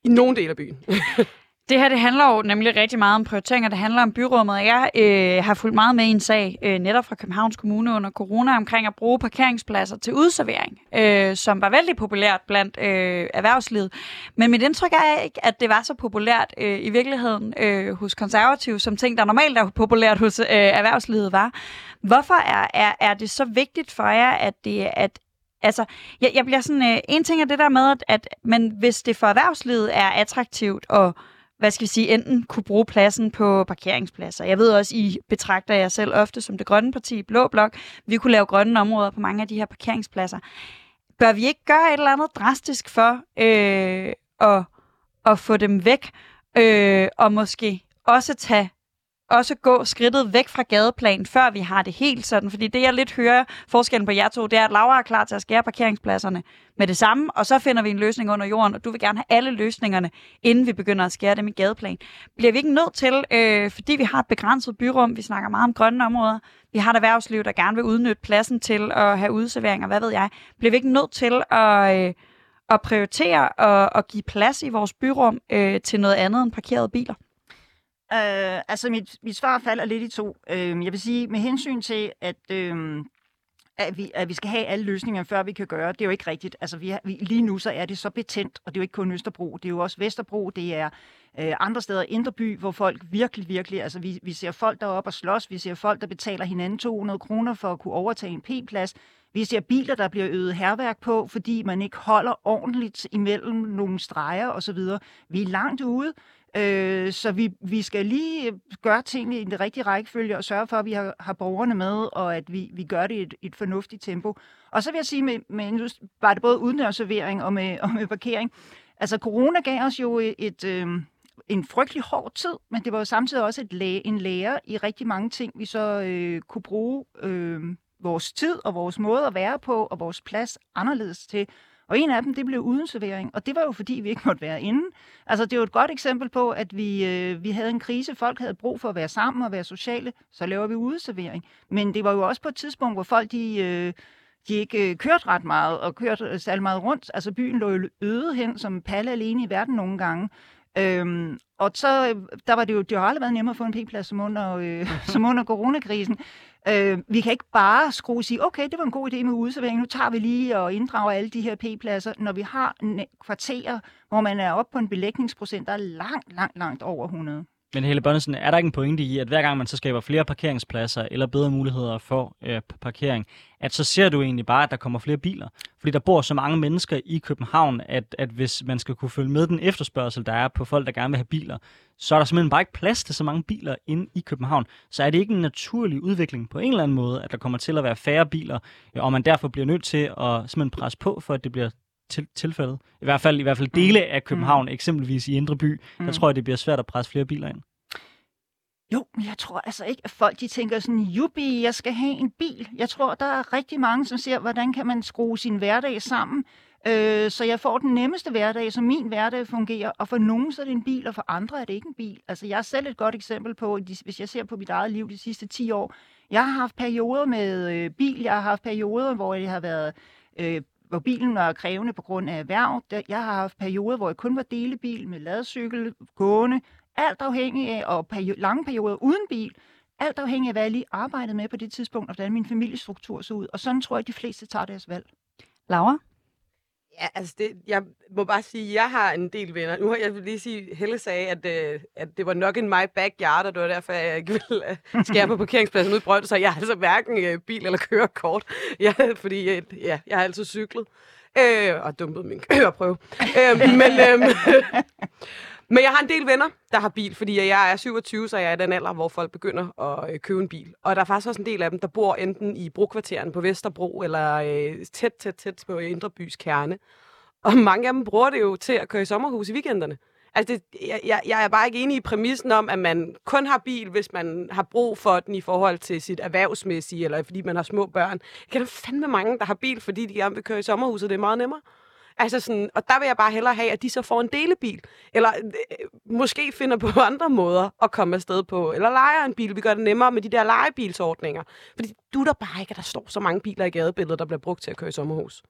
I nogle dele af byen. Det her det handler jo nemlig rigtig meget om prioriteringer. Det handler om byrummet. Jeg øh, har fulgt meget med i en sag, øh, netop fra Københavns Kommune under corona, omkring at bruge parkeringspladser til udservering, øh, som var vældig populært blandt øh, erhvervslivet. Men mit indtryk er ikke, at det var så populært øh, i virkeligheden øh, hos konservative, som ting, der normalt er populært hos øh, erhvervslivet var. Hvorfor er, er, er det så vigtigt for jer, at det at Altså, jeg, jeg bliver sådan, øh, en ting er det der med, at, at men hvis det for erhvervslivet er attraktivt og hvad skal vi sige, enten kunne bruge pladsen på parkeringspladser. Jeg ved også, I betragter jer selv ofte som det grønne parti, Blå Blok. Vi kunne lave grønne områder på mange af de her parkeringspladser. Bør vi ikke gøre et eller andet drastisk for øh, at, at få dem væk, øh, og måske også tage også gå skridtet væk fra gadeplan, før vi har det helt sådan. Fordi det, jeg lidt hører forskellen på jer to, det er, at Laura er klar til at skære parkeringspladserne med det samme, og så finder vi en løsning under jorden, og du vil gerne have alle løsningerne, inden vi begynder at skære dem i gadeplan. Bliver vi ikke nødt til, øh, fordi vi har et begrænset byrum, vi snakker meget om grønne områder, vi har et erhvervsliv, der gerne vil udnytte pladsen til at have udserveringer, hvad ved jeg, bliver vi ikke nødt til at... Øh, at prioritere og, og give plads i vores byrum øh, til noget andet end parkerede biler? Øh, altså, mit, mit svar falder lidt i to. Øh, jeg vil sige, med hensyn til, at... Øh, at vi, at vi skal have alle løsninger, før vi kan gøre. Det er jo ikke rigtigt. Altså, vi, har, vi, lige nu så er det så betændt, og det er jo ikke kun Østerbro, det er jo også Vesterbro, det er øh, andre steder, Indre By, hvor folk virkelig, virkelig, altså vi, vi ser folk, der er oppe og slås, vi ser folk, der betaler hinanden 200 kroner for at kunne overtage en P-plads, vi ser biler, der bliver øget herværk på, fordi man ikke holder ordentligt imellem nogle streger osv. Vi er langt ude. Øh, så vi, vi skal lige øh, gøre tingene i den rigtige rækkefølge og sørge for, at vi har, har borgerne med, og at vi, vi gør det i et, et fornuftigt tempo. Og så vil jeg sige, med, med var det både udendørsservering og med, og med parkering. Altså, corona gav os jo et, et øh, en frygtelig hård tid, men det var jo samtidig også et læge, en lærer i rigtig mange ting, vi så øh, kunne bruge øh, vores tid og vores måde at være på og vores plads anderledes til. Og en af dem, det blev uden servering, og det var jo fordi, vi ikke måtte være inde. Altså, det er jo et godt eksempel på, at vi, øh, vi havde en krise, folk havde brug for at være sammen og være sociale, så laver vi udeservering. Men det var jo også på et tidspunkt, hvor folk, de... Øh, de ikke øh, kørte ret meget og kørte særlig meget rundt. Altså byen lå jo øde hen som palle alene i verden nogle gange. Øhm, og så, øh, der var det jo, det har aldrig været nemmere at få en p-plads som under, øh, som under coronakrisen. Øh, vi kan ikke bare skrue og sige, okay, det var en god idé med udservering, nu tager vi lige og inddrager alle de her p-pladser, når vi har kvarterer, hvor man er oppe på en belægningsprocent, der er langt, langt, langt over 100. Men hele Bonnesen, er der ikke en pointe i, at hver gang man så skaber flere parkeringspladser eller bedre muligheder for øh, parkering, at så ser du egentlig bare, at der kommer flere biler? Fordi der bor så mange mennesker i København, at, at hvis man skal kunne følge med den efterspørgsel, der er på folk, der gerne vil have biler, så er der simpelthen bare ikke plads til så mange biler inde i København. Så er det ikke en naturlig udvikling på en eller anden måde, at der kommer til at være færre biler, og man derfor bliver nødt til at simpelthen presse på, for at det bliver til, tilfældet. I hvert fald i hvert fald dele af København, mm. eksempelvis i Indre By, mm. der tror jeg, det bliver svært at presse flere biler ind. Jo, men jeg tror altså ikke, at folk de tænker sådan, jubi, jeg skal have en bil. Jeg tror, der er rigtig mange, som siger, hvordan kan man skrue sin hverdag sammen Øh, så jeg får den nemmeste hverdag, så min hverdag fungerer. Og for nogen så er det en bil, og for andre er det ikke en bil. Altså jeg er selv et godt eksempel på, hvis jeg ser på mit eget liv de sidste 10 år. Jeg har haft perioder med øh, bil, jeg har haft perioder, hvor jeg har været øh, hvor bilen var krævende på grund af erhverv. Jeg har haft perioder, hvor jeg kun var delebil med ladcykel, gående, alt afhængig af, og perio- lange perioder uden bil, alt afhængig af, hvad jeg lige arbejdede med på det tidspunkt, og hvordan min familiestruktur så ud. Og sådan tror jeg, at de fleste tager deres valg. Laura? Ja, altså det, jeg må bare sige, at jeg har en del venner. Nu har jeg lige sige, Helle sagde, at, øh, at det var nok en my backyard, og det var derfor, jeg ikke ville øh, skære på parkeringspladsen ude i Brønd, så jeg har altså hverken øh, bil eller kørekort, ja, fordi øh, ja, jeg har altid cyklet øh, og dumpet min køreprøve. øh, men, øh, men jeg har en del venner, der har bil, fordi jeg er 27, så jeg er i den alder, hvor folk begynder at øh, købe en bil. Og der er faktisk også en del af dem, der bor enten i brokvarteren på Vesterbro, eller øh, tæt, tæt, tæt på Indre Bys kerne. Og mange af dem bruger det jo til at køre i sommerhus i weekenderne. Altså, det, jeg, jeg er bare ikke enig i præmissen om, at man kun har bil, hvis man har brug for den i forhold til sit erhvervsmæssige, eller fordi man har små børn. Jeg kender fandme mange, der har bil, fordi de gerne vil køre i sommerhuset. Det er meget nemmere. Altså sådan, og der vil jeg bare hellere have, at de så får en delebil. Eller øh, måske finder på andre måder at komme afsted på. Eller leger en bil. Vi gør det nemmere med de der legebilsordninger. Fordi du der bare ikke, at der står så mange biler i gadebilledet, der bliver brugt til at køre i sommerhus.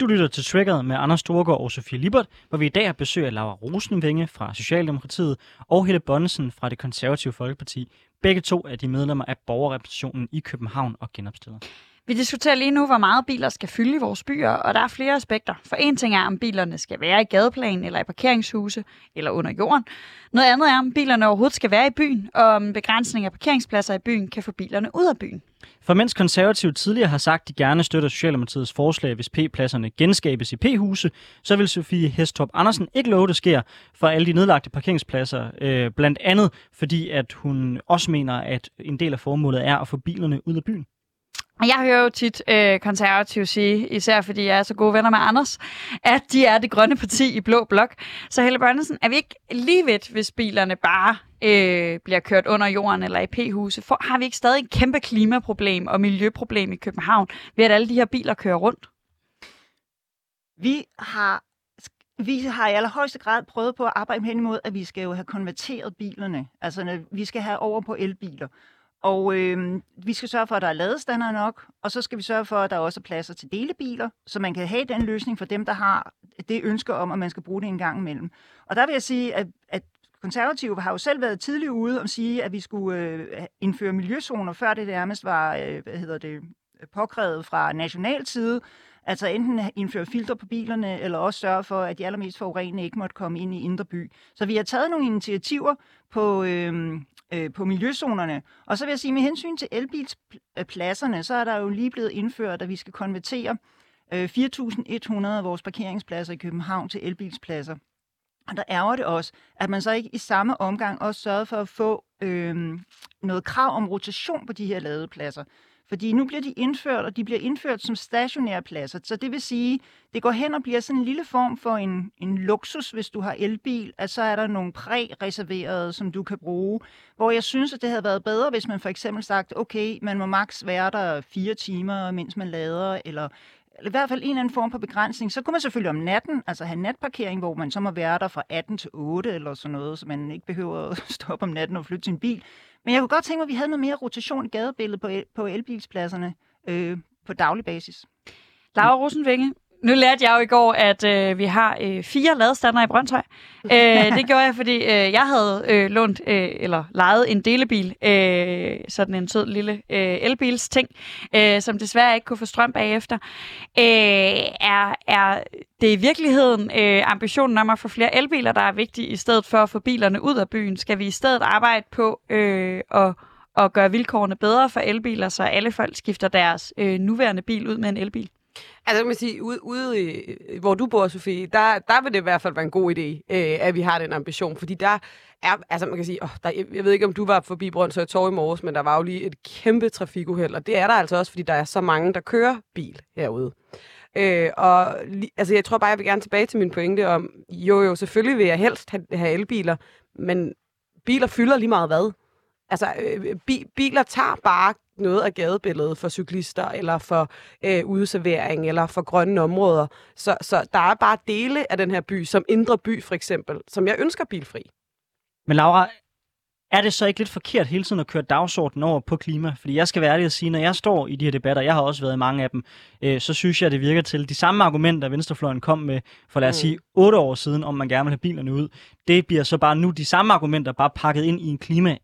Du lytter til Triggeret med Anders Storgård og Sofie Libert, hvor vi i dag har besøg af Laura Rosenvinge fra Socialdemokratiet og Helle Bonnesen fra det konservative Folkeparti. Begge to er de medlemmer af borgerrepræsentationen i København og genopstillet. Vi diskuterer lige nu, hvor meget biler skal fylde i vores byer, og der er flere aspekter. For en ting er, om bilerne skal være i gadeplan eller i parkeringshuse eller under jorden. Noget andet er, om bilerne overhovedet skal være i byen, og om begrænsning af parkeringspladser i byen kan få bilerne ud af byen. For mens konservative tidligere har sagt, at de gerne støtter Socialdemokratiets forslag, hvis P-pladserne genskabes i P-huse, så vil Sofie Hestorp Andersen ikke love, det sker for alle de nedlagte parkeringspladser. Øh, blandt andet fordi, at hun også mener, at en del af formålet er at få bilerne ud af byen. Jeg hører jo tit øh, konservative sige, især fordi jeg er så gode venner med Anders, at de er det grønne parti i blå blok. Så Helle Børnesen, er vi ikke lige ved, hvis bilerne bare øh, bliver kørt under jorden eller i P-huse? For har vi ikke stadig et kæmpe klimaproblem og miljøproblem i København ved, at alle de her biler kører rundt? Vi har vi har i allerhøjeste grad prøvet på at arbejde hen imod, at vi skal jo have konverteret bilerne. Altså, vi skal have over på elbiler. Og øh, vi skal sørge for, at der er ladestander nok, og så skal vi sørge for, at der også er pladser til delebiler, så man kan have den løsning for dem, der har det ønske om, at man skal bruge det en gang imellem. Og der vil jeg sige, at, at konservative har jo selv været tidligt ude og sige, at vi skulle øh, indføre miljøzoner, før det nærmest var øh, hvad hedder det, påkrævet fra national side. Altså enten indføre filter på bilerne, eller også sørge for, at de allermest forurenende ikke måtte komme ind i indre by. Så vi har taget nogle initiativer på, øh, øh, på miljøzonerne. Og så vil jeg sige, med hensyn til elbilspladserne, så er der jo lige blevet indført, at vi skal konvertere øh, 4.100 af vores parkeringspladser i København til elbilspladser. Og der ærger det også, at man så ikke i samme omgang også sørger for at få øh, noget krav om rotation på de her ladepladser. Fordi nu bliver de indført, og de bliver indført som stationære pladser. Så det vil sige, det går hen og bliver sådan en lille form for en, en luksus, hvis du har elbil, at så er der nogle præreserverede, som du kan bruge. Hvor jeg synes, at det havde været bedre, hvis man for eksempel sagt, okay, man må maks være der fire timer, mens man lader, eller i hvert fald en eller anden form for begrænsning. Så kunne man selvfølgelig om natten, altså have natparkering, hvor man så må være der fra 18 til 8 eller sådan noget, så man ikke behøver at stoppe om natten og flytte sin bil. Men jeg kunne godt tænke mig, at vi havde noget mere rotation i gadebilledet på, el- på elbilspladserne øh, på daglig basis. Laura Rosenvinge, nu lærte jeg jo i går, at øh, vi har øh, fire ladestander i Brøndshøj. øh, det gjorde jeg, fordi øh, jeg havde øh, lånt øh, eller lejet en delebil, øh, sådan en sød lille øh, elbils ting, øh, som desværre ikke kunne få strøm bagefter. Øh, er, er det i virkeligheden øh, ambitionen om at få flere elbiler, der er vigtige, i stedet for at få bilerne ud af byen? Skal vi i stedet arbejde på øh, at at gøre vilkårene bedre for elbiler, så alle folk skifter deres øh, nuværende bil ud med en elbil? Altså, man sige, ude, ude i, hvor du bor, Sofie, der, der vil det i hvert fald være en god idé, øh, at vi har den ambition, fordi der er, altså man kan sige, åh, der, jeg ved ikke, om du var forbi Brøndshøj Torv i morges, men der var jo lige et kæmpe trafikuheld, og det er der altså også, fordi der er så mange, der kører bil herude. Øh, og altså, jeg tror bare, jeg vil gerne tilbage til min pointe om, jo jo, selvfølgelig vil jeg helst have, have elbiler, men biler fylder lige meget hvad. Altså, øh, bi- biler tager bare noget af gadebilledet for cyklister, eller for øh, udeservering, eller for grønne områder. Så, så der er bare dele af den her by, som Indre By for eksempel, som jeg ønsker bilfri. Men Laura, er det så ikke lidt forkert hele tiden at køre dagsordenen over på klima? Fordi jeg skal være ærlig at sige, når jeg står i de her debatter, jeg har også været i mange af dem, øh, så synes jeg, det virker til de samme argumenter, Venstrefløjen kom med for lad os mm. sige otte år siden, om man gerne vil have bilerne ud. Det bliver så bare nu de samme argumenter, bare pakket ind i en klima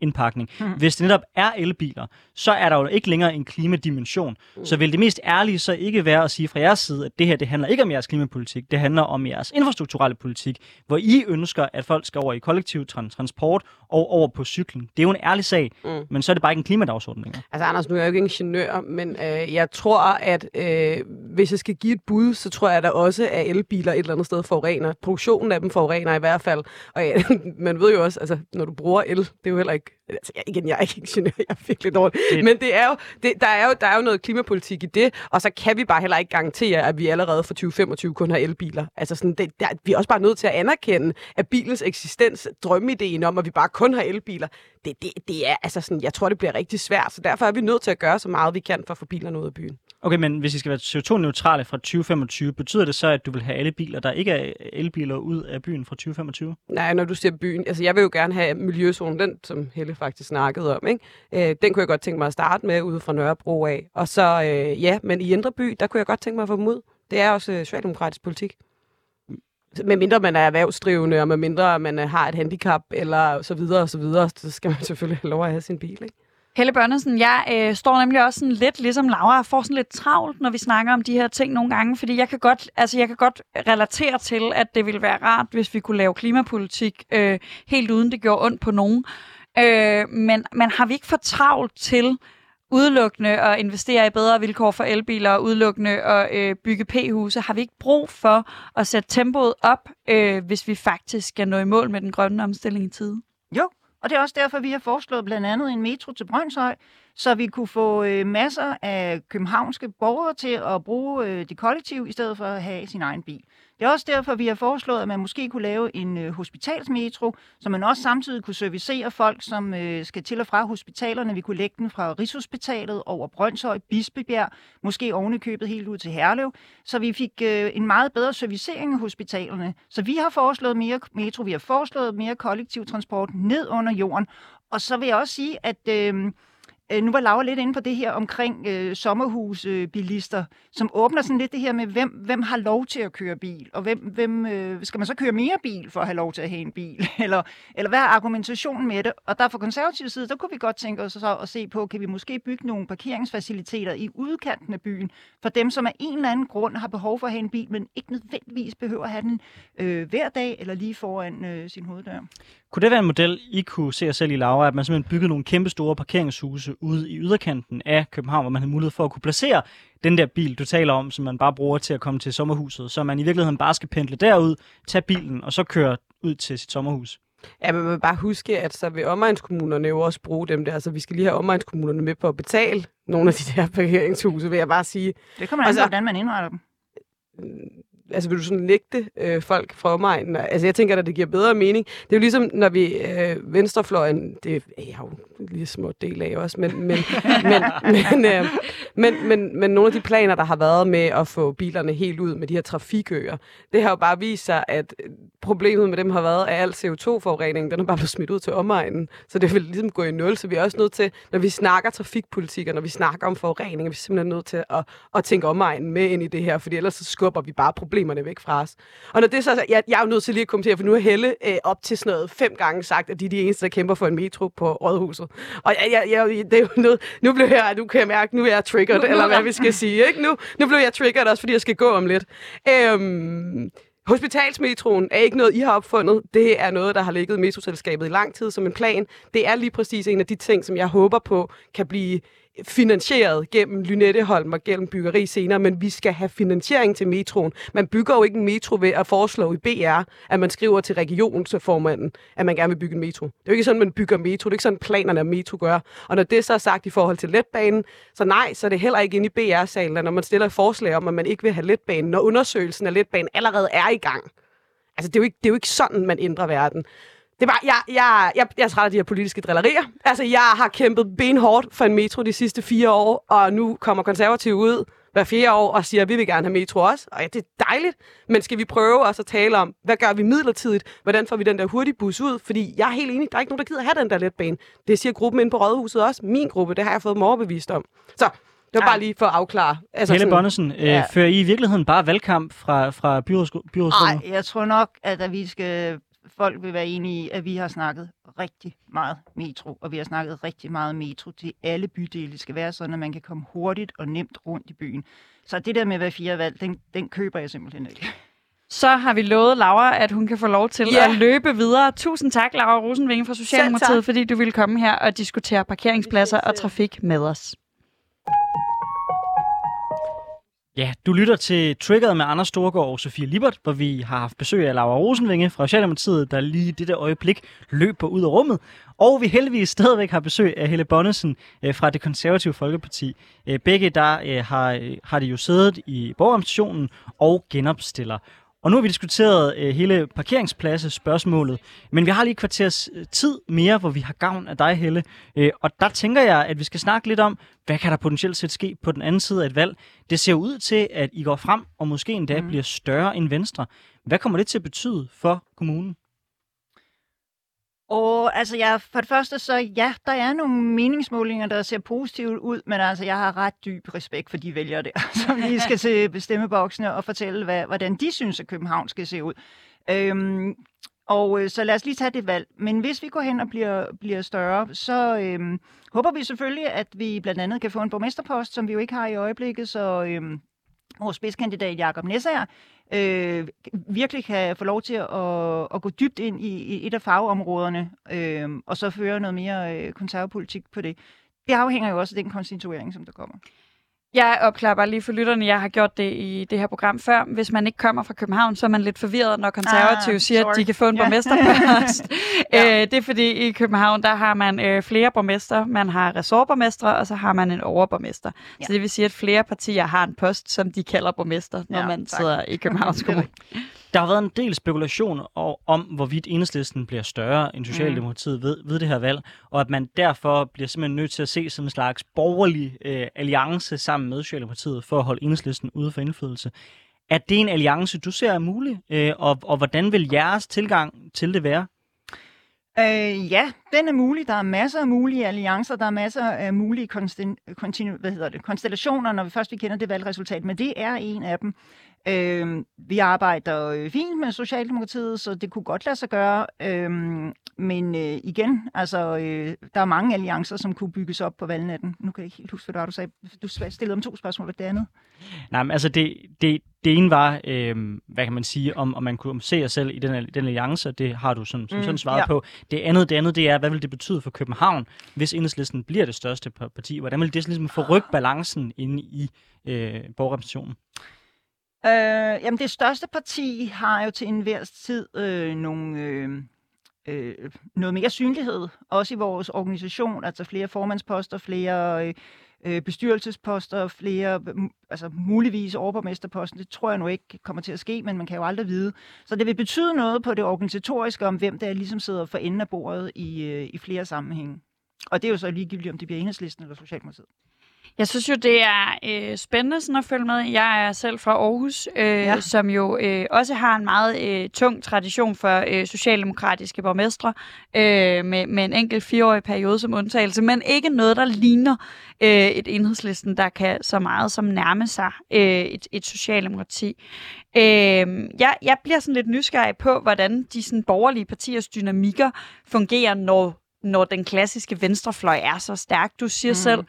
indpakning. Mm. Hvis det netop er elbiler, så er der jo ikke længere en klimadimension. Mm. Så vil det mest ærlige så ikke være at sige fra jeres side, at det her det handler ikke om jeres klimapolitik, det handler om jeres infrastrukturelle politik, hvor I ønsker, at folk skal over i kollektiv transport og over på cyklen. Det er jo en ærlig sag, mm. men så er det bare ikke en klimadagsorden længere. Altså Anders, nu er jeg jo ikke ingeniør, men øh, jeg tror, at øh, hvis jeg skal give et bud, så tror jeg da også, at elbiler et eller andet sted forurener. Produktionen af dem forurener i hvert fald. Og ja, man ved jo også, altså når du bruger el, det er jo heller ikke Altså, jeg, igen, jeg er ikke ingeniør, jeg er virkelig dårlig. Det... Men det er jo, det, der, er jo, der er jo noget klimapolitik i det, og så kan vi bare heller ikke garantere, at vi allerede for 2025 kun har elbiler. Altså sådan, det, der, vi er også bare nødt til at anerkende, at bilens eksistens, drømmeideen om, at vi bare kun har elbiler, det, det, det er, altså sådan, jeg tror, det bliver rigtig svært, så derfor er vi nødt til at gøre så meget, vi kan for at få bilerne ud af byen. Okay, men hvis I skal være CO2-neutrale fra 2025, betyder det så, at du vil have alle biler, der ikke er elbiler, ud af byen fra 2025? Nej, når du siger byen, altså jeg vil jo gerne have miljøzonen, den som Helle faktisk snakkede om, ikke? Øh, den kunne jeg godt tænke mig at starte med ude fra Nørrebro af. Og så, øh, ja, men i Indre By, der kunne jeg godt tænke mig at få dem ud. Det er også øh, socialdemokratisk politik. Med mindre man er erhvervsdrivende, og med mindre man øh, har et handicap, eller så videre og så videre, så skal man selvfølgelig have lov at have sin bil, ikke? Helle Børnesen, jeg øh, står nemlig også sådan lidt ligesom Laura og får sådan lidt travlt, når vi snakker om de her ting nogle gange, fordi jeg kan godt, altså jeg kan godt relatere til, at det ville være rart, hvis vi kunne lave klimapolitik øh, helt uden det gjorde ondt på nogen. Øh, men, men har vi ikke for travlt til udelukkende at investere i bedre vilkår for elbiler og udelukkende at øh, bygge p-huse? Har vi ikke brug for at sætte tempoet op, øh, hvis vi faktisk skal nå i mål med den grønne omstilling i tide? Jo, og det er også derfor, vi har foreslået blandt andet en metro til Brøndshøj, så vi kunne få øh, masser af københavnske borgere til at bruge øh, det kollektiv, i stedet for at have sin egen bil. Det er også derfor, vi har foreslået, at man måske kunne lave en øh, hospitalsmetro, så man også samtidig kunne servicere folk, som øh, skal til og fra hospitalerne. Vi kunne lægge den fra Rigshospitalet over Brøndshøj, Bispebjerg, måske ovenikøbet helt ud til Herlev, så vi fik øh, en meget bedre servicering af hospitalerne. Så vi har foreslået mere metro, vi har foreslået mere kollektiv transport ned under jorden, og så vil jeg også sige, at... Øh, Øh, nu var Laura lidt inde på det her omkring øh, sommerhusbilister, som åbner sådan lidt det her med, hvem, hvem har lov til at køre bil, og hvem, hvem øh, skal man så køre mere bil for at have lov til at have en bil, eller, eller hvad er argumentationen med det? Og der fra konservativ side, der kunne vi godt tænke os så at se på, kan vi måske bygge nogle parkeringsfaciliteter i udkanten af byen, for dem, som af en eller anden grund har behov for at have en bil, men ikke nødvendigvis behøver at have den øh, hver dag, eller lige foran øh, sin hoveddør. Kunne det være en model, I kunne se jer selv i, Laura, at man simpelthen byggede nogle kæmpe store parkeringshuse ude i yderkanten af København, hvor man havde mulighed for at kunne placere den der bil, du taler om, som man bare bruger til at komme til sommerhuset, så man i virkeligheden bare skal pendle derud, tage bilen og så køre ud til sit sommerhus? Ja, men man vil bare huske, at så vil omegnskommunerne jo også bruge dem der. Altså, vi skal lige have omegnskommunerne med på at betale nogle af de der parkeringshuse, vil jeg bare sige. Det kommer an altså, hvordan man indretter dem altså vil du sådan nægte øh, folk fra omegnen? Altså jeg tænker, at det giver bedre mening. Det er jo ligesom, når vi øh, venstrefløjen, det er jeg jo en lille små del af også, men, men, men, men, øh, men, men, men nogle af de planer, der har været med at få bilerne helt ud med de her trafikøer, det har jo bare vist sig, at problemet med dem har været, at al CO2-forurening, den er bare blevet smidt ud til omegnen. Så det vil ligesom gå i nul, så vi er også nødt til, når vi snakker trafikpolitik, og når vi snakker om forurening, er vi simpelthen nødt til at, at tænke omegnen med ind i det her, fordi ellers så skubber vi bare problemerne væk fra os. Og når det så, jeg, jeg er jo nødt til lige at kommentere, for nu har Helle øh, op til sådan noget fem gange sagt, at de er de eneste, der kæmper for en metro på Rådhuset. Og jeg, jeg, jeg, det er jo noget, nu blev jeg, nu kan jeg mærke, nu er jeg triggered, eller hvad vi skal sige. Ikke? Nu, nu blev jeg triggered også, fordi jeg skal gå om lidt. Øhm, Hospitalsmetroen er ikke noget, I har opfundet. Det er noget, der har ligget i metroselskabet i lang tid som en plan. Det er lige præcis en af de ting, som jeg håber på kan blive finansieret gennem Lynetteholm og gennem byggeri senere, men vi skal have finansiering til metroen. Man bygger jo ikke en metro ved at foreslå i BR, at man skriver til regionsformanden, at man gerne vil bygge en metro. Det er jo ikke sådan, man bygger metro. Det er ikke sådan, planerne af metro gør. Og når det så er sagt i forhold til letbanen, så nej, så er det heller ikke inde i BR-salen, når man stiller et forslag om, at man ikke vil have letbanen, når undersøgelsen af letbanen allerede er i gang. Altså, det er jo ikke, det er jo ikke sådan, man ændrer verden. Det var, jeg, jeg, jeg, jeg er træt af de her politiske drillerier. Altså, jeg har kæmpet benhårdt for en metro de sidste fire år, og nu kommer konservative ud hver fjerde år og siger, at vi vil gerne have metro også. Og ja, det er dejligt, men skal vi prøve også at tale om, hvad gør vi midlertidigt? Hvordan får vi den der hurtige bus ud? Fordi jeg er helt enig, der er ikke nogen, der gider have den der letbane. Det siger gruppen inde på Rådhuset også. Min gruppe, det har jeg fået dem overbevist om. Så det var bare lige for at afklare. Altså, Helle Bonnesen, øh, ja. fører I i virkeligheden bare valgkamp fra, fra byrådsrummet? Nej, jeg tror nok, at vi skal folk vil være enige i, at vi har snakket rigtig meget metro, og vi har snakket rigtig meget metro til alle bydele. Det skal være sådan, at man kan komme hurtigt og nemt rundt i byen. Så det der med hver fire valg, den, den køber jeg simpelthen ikke. Så har vi lovet Laura, at hun kan få lov til yeah. at løbe videre. Tusind tak, Laura Rosenvinge fra Socialdemokratiet, fordi du ville komme her og diskutere parkeringspladser og trafik med os. Ja, du lytter til Triggeret med Anders Storgård og Sofie Libert, hvor vi har haft besøg af Laura Rosenvinge fra Socialdemokratiet, der lige i dette øjeblik løber ud af rummet. Og vi heldigvis stadigvæk har besøg af Helle Bonnesen øh, fra det konservative Folkeparti. Øh, begge der øh, har, øh, har de jo siddet i borgerorganisationen og genopstiller. Og nu har vi diskuteret øh, hele parkeringspladse spørgsmålet, men vi har lige kvarters øh, tid mere, hvor vi har gavn af dig, Helle. Øh, og der tænker jeg, at vi skal snakke lidt om, hvad kan der potentielt set ske på den anden side af et valg. Det ser ud til, at I går frem og måske endda mm. bliver større end Venstre. Hvad kommer det til at betyde for kommunen? Og altså, jeg, for det første så, ja, der er nogle meningsmålinger, der ser positivt ud, men altså, jeg har ret dyb respekt for de vælgere der, som lige skal til bestemmeboksene og fortælle, hvad, hvordan de synes, at København skal se ud. Øhm, og øh, så lad os lige tage det valg. Men hvis vi går hen og bliver, bliver større, så øhm, håber vi selvfølgelig, at vi blandt andet kan få en borgmesterpost, som vi jo ikke har i øjeblikket, så øhm, vores spidskandidat Jakob Nessager øh, virkelig kan få lov til at, at gå dybt ind i, i et af fagområderne, øh, og så føre noget mere øh, på det. Det afhænger jo også af den konstituering, som der kommer. Jeg opklarer bare lige for lytterne, jeg har gjort det i det her program før. Hvis man ikke kommer fra København, så er man lidt forvirret, når konservative ah, siger, sorry. at de kan få en yeah. borgmesterpost. ja. øh, det er fordi, i København, der har man øh, flere borgmester. Man har ressortborgmestre, og så har man en overborgmester. Ja. Så det vil sige, at flere partier har en post, som de kalder borgmester, når ja, man tak. sidder i Københavns Kommune. Der har været en del spekulation om, hvorvidt enhedslisten bliver større end Socialdemokratiet mm. ved, ved det her valg, og at man derfor bliver simpelthen nødt til at se som en slags borgerlig øh, alliance sammen med Socialdemokratiet for at holde enhedslisten ude for indflydelse. Er det en alliance, du ser er mulig, øh, og, og hvordan vil jeres tilgang til det være? Øh, ja, den er mulig. Der er masser af mulige alliancer, der er masser af mulige konstinu- hvad hedder det, konstellationer, når vi først vi kender det valgresultat, men det er en af dem. Øh, vi arbejder øh, fint med Socialdemokratiet, så det kunne godt lade sig gøre. Øh, men øh, igen, altså, øh, der er mange alliancer, som kunne bygges op på valgnatten. Nu kan jeg ikke helt huske, hvad du sagde. Du stillede om to spørgsmål, hvad det andet? Nej, men altså det, det, det ene var, øh, hvad kan man sige, om, om man kunne se sig selv i den, den alliance, det har du sådan, som mm, sådan svaret ja. på. Det andet, det andet, det er, hvad vil det betyde for København, hvis enhedslisten bliver det største parti? Hvordan vil det ligesom forrykke balancen inde i øh, borgerrepræsentationen? Øh, jamen det største parti har jo til enhver tid øh, nogle, øh, øh, noget mere synlighed, også i vores organisation, altså flere formandsposter, flere øh, øh bestyrelsesposter, flere, altså muligvis overborgmesterposten. Det tror jeg nu ikke kommer til at ske, men man kan jo aldrig vide. Så det vil betyde noget på det organisatoriske, om hvem der ligesom sidder for enden af bordet i, øh, i flere sammenhænge. Og det er jo så ligegyldigt, om det bliver enhedslisten eller Socialdemokratiet. Jeg synes jo, det er øh, spændende sådan at følge med. Jeg er selv fra Aarhus, øh, ja. som jo øh, også har en meget øh, tung tradition for øh, socialdemokratiske borgmestre, øh, med, med en enkelt fireårig periode som undtagelse, men ikke noget, der ligner øh, et enhedslisten, der kan så meget som nærme sig øh, et, et socialdemokrati. Øh, jeg, jeg bliver sådan lidt nysgerrig på, hvordan de sådan, borgerlige partiers dynamikker fungerer, når når den klassiske venstrefløj er så stærk. Du siger mm. selv,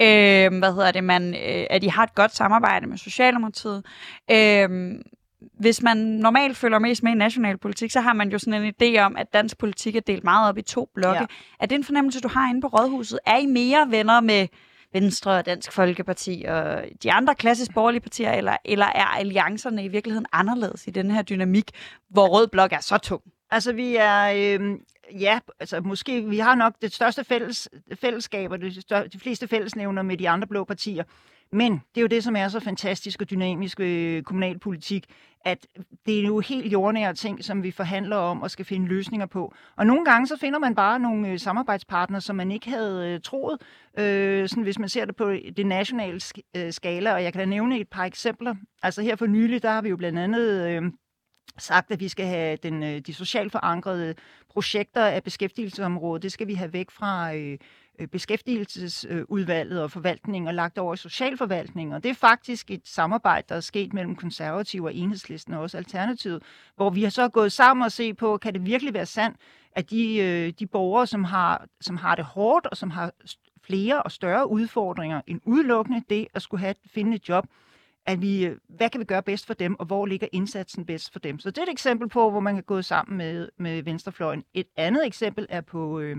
øh, hvad hedder det, man, øh, at I har et godt samarbejde med Socialdemokratiet. Øh, hvis man normalt følger mest med i national politik, så har man jo sådan en idé om, at dansk politik er delt meget op i to blokke. Ja. Er det en fornemmelse, du har inde på Rådhuset? Er I mere venner med Venstre og Dansk Folkeparti og de andre klassisk borgerlige partier, eller, eller er alliancerne i virkeligheden anderledes i den her dynamik, hvor Rød Blok er så tung? Altså, vi er, øh, ja, altså måske, vi har nok det største fælles, fællesskab, og de, større, de fleste fællesnævner med de andre blå partier. Men det er jo det, som er så fantastisk og dynamisk ved kommunalpolitik, at det er jo helt jordnære ting, som vi forhandler om og skal finde løsninger på. Og nogle gange så finder man bare nogle øh, samarbejdspartnere, som man ikke havde øh, troet, øh, sådan hvis man ser det på det nationale øh, skala. Og jeg kan da nævne et par eksempler. Altså her for nylig, der har vi jo blandt andet... Øh, sagt, at vi skal have den, øh, de socialt forankrede projekter af beskæftigelsesområdet, det skal vi have væk fra øh, øh beskæftigelsesudvalget og forvaltning og lagt over i socialforvaltning. Og det er faktisk et samarbejde, der er sket mellem konservative og enhedslisten og også Alternativet, hvor vi har så gået sammen og se på, kan det virkelig være sandt, at de, øh, de borgere, som har, som har det hårdt og som har flere og større udfordringer end udelukkende det at skulle have, finde et job, at vi, øh, hvad kan vi gøre bedst for dem, og hvor ligger indsatsen bedst for dem. Så det er et eksempel på, hvor man kan gå sammen med, med Venstrefløjen. Et andet eksempel er på, øh,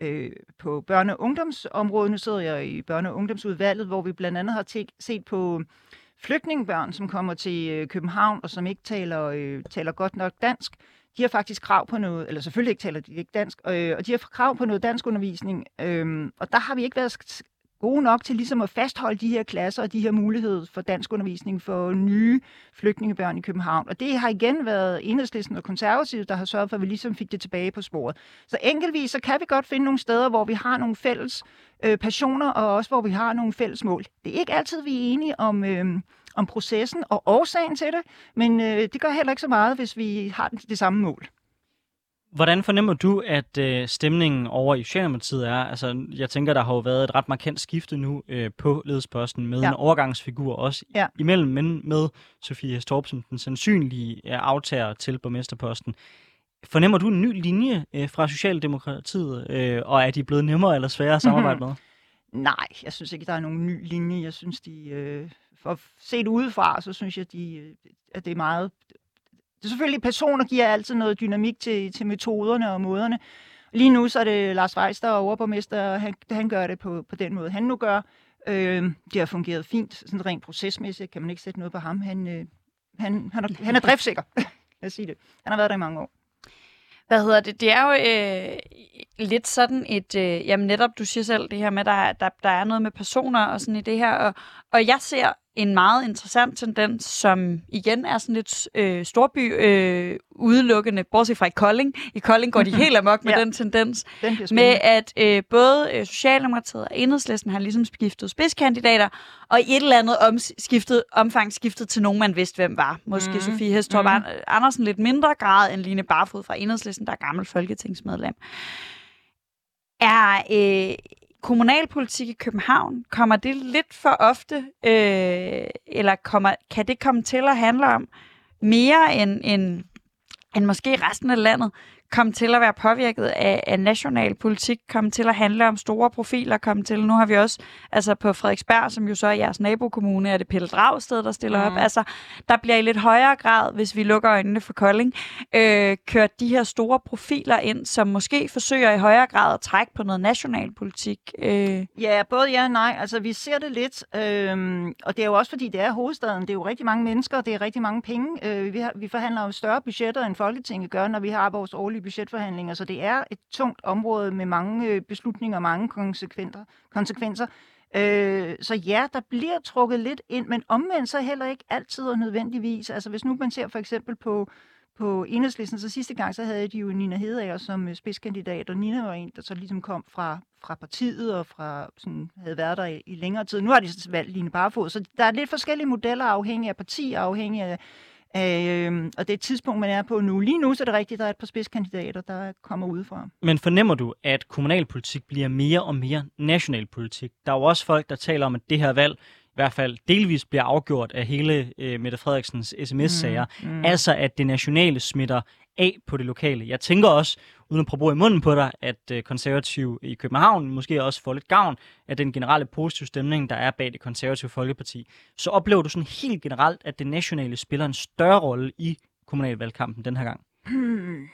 øh, på børne- og ungdomsområdet. Nu sidder jeg i børne- og ungdomsudvalget, hvor vi blandt andet har t- set på flygtningebørn, som kommer til øh, København, og som ikke taler, øh, taler godt nok dansk. De har faktisk krav på noget, eller selvfølgelig ikke taler de ikke dansk, øh, og de har krav på noget dansk undervisning. Øh, og der har vi ikke været gode nok til ligesom at fastholde de her klasser og de her muligheder for dansk undervisning for nye flygtningebørn i København. Og det har igen været enhedslisten og konservative, der har sørget for, at vi ligesom fik det tilbage på sporet. Så enkeltvis så kan vi godt finde nogle steder, hvor vi har nogle fælles øh, passioner, og også hvor vi har nogle fælles mål. Det er ikke altid, vi er enige om... Øh, om processen og årsagen til det, men øh, det gør heller ikke så meget, hvis vi har det samme mål. Hvordan fornemmer du, at øh, stemningen over i Socialdemokratiet er? Altså, jeg tænker, der har jo været et ret markant skifte nu øh, på ledelsesposten med ja. en overgangsfigur også ja. imellem, men med Sofie Storp som den sandsynlige øh, aftager til borgmesterposten. Fornemmer du en ny linje øh, fra Socialdemokratiet, øh, og er de blevet nemmere eller sværere at samarbejde mm-hmm. med? Nej, jeg synes ikke, der er nogen ny linje. Jeg synes, de, øh, for set udefra, så synes jeg, de, øh, at det er meget det er selvfølgelig, personer giver altid noget dynamik til, til metoderne og måderne. Lige nu så er det Lars Weiss, der er overborgmester, og han, han gør det på, på den måde, han nu gør. Øh, det har fungeret fint, sådan rent procesmæssigt kan man ikke sætte noget på ham. Han, øh, han, han, er, han er driftsikker, lad os sige det. Han har været der i mange år. Hvad hedder det? Det er jo øh, lidt sådan et, øh, jamen netop du siger selv det her med, der, der, der er noget med personer og sådan i det her, og, og jeg ser en meget interessant tendens, som igen er sådan lidt øh, storby øh, udelukkende, bortset fra i Kolding. I Kolding går de helt amok med ja. den tendens, den med at øh, både øh, Socialdemokratiet og Enhedslisten har ligesom skiftet spidskandidater, og i et eller andet omskiftet, omfang skiftet til nogen, man vidste, hvem var. Måske mm. Sofie Hestorp mm. Andersen lidt mindre grad end Line Barfod fra Enhedslisten, der er gammel folketingsmedlem. Er øh, kommunalpolitik i København, kommer det lidt for ofte, øh, eller kommer, kan det komme til at handle om mere end, end, end måske resten af landet? Komme til at være påvirket af, af national politik, komme til at handle om store profiler, komme til, nu har vi også, altså på Frederiksberg, som jo så er jeres nabokommune, er det Pelle Dragsted, der stiller mm. op. Altså, der bliver i lidt højere grad, hvis vi lukker øjnene for Kolding, øh, kørt de her store profiler ind, som måske forsøger i højere grad at trække på noget national politik. Øh. Ja, både ja og nej. Altså, vi ser det lidt, øh, og det er jo også, fordi det er hovedstaden. Det er jo rigtig mange mennesker, det er rigtig mange penge. Øh, vi, har, vi forhandler jo større budgetter, end Folketinget gør, når vi har vores årlige budgetforhandlinger, så det er et tungt område med mange øh, beslutninger og mange konsekvenser. konsekvenser. Øh, så ja, der bliver trukket lidt ind, men omvendt så heller ikke altid og nødvendigvis. Altså hvis nu man ser for eksempel på, på enhedslisten, så sidste gang, så havde de jo Nina Hedager som øh, spidskandidat, og Nina var en, der så ligesom kom fra, fra partiet og fra, sådan, havde været der i, i længere tid. Nu har de så valgt Line Barfod, så der er lidt forskellige modeller afhængig af parti, afhængig af Øh, og det er et tidspunkt, man er på nu. Lige nu så er det rigtigt, der er et par spidskandidater, der kommer udefra. Men fornemmer du, at kommunalpolitik bliver mere og mere nationalpolitik? Der er jo også folk, der taler om, at det her valg i hvert fald delvis bliver afgjort af hele øh, Mette Frederiksens sms-sager. Mm, mm. Altså, at det nationale smitter af på det lokale. Jeg tænker også, uden at prøve i munden på dig, at øh, konservative i København måske også får lidt gavn af den generelle positive stemning, der er bag det konservative Folkeparti. Så oplever du sådan helt generelt, at det nationale spiller en større rolle i kommunalvalgkampen den her gang? Hmm.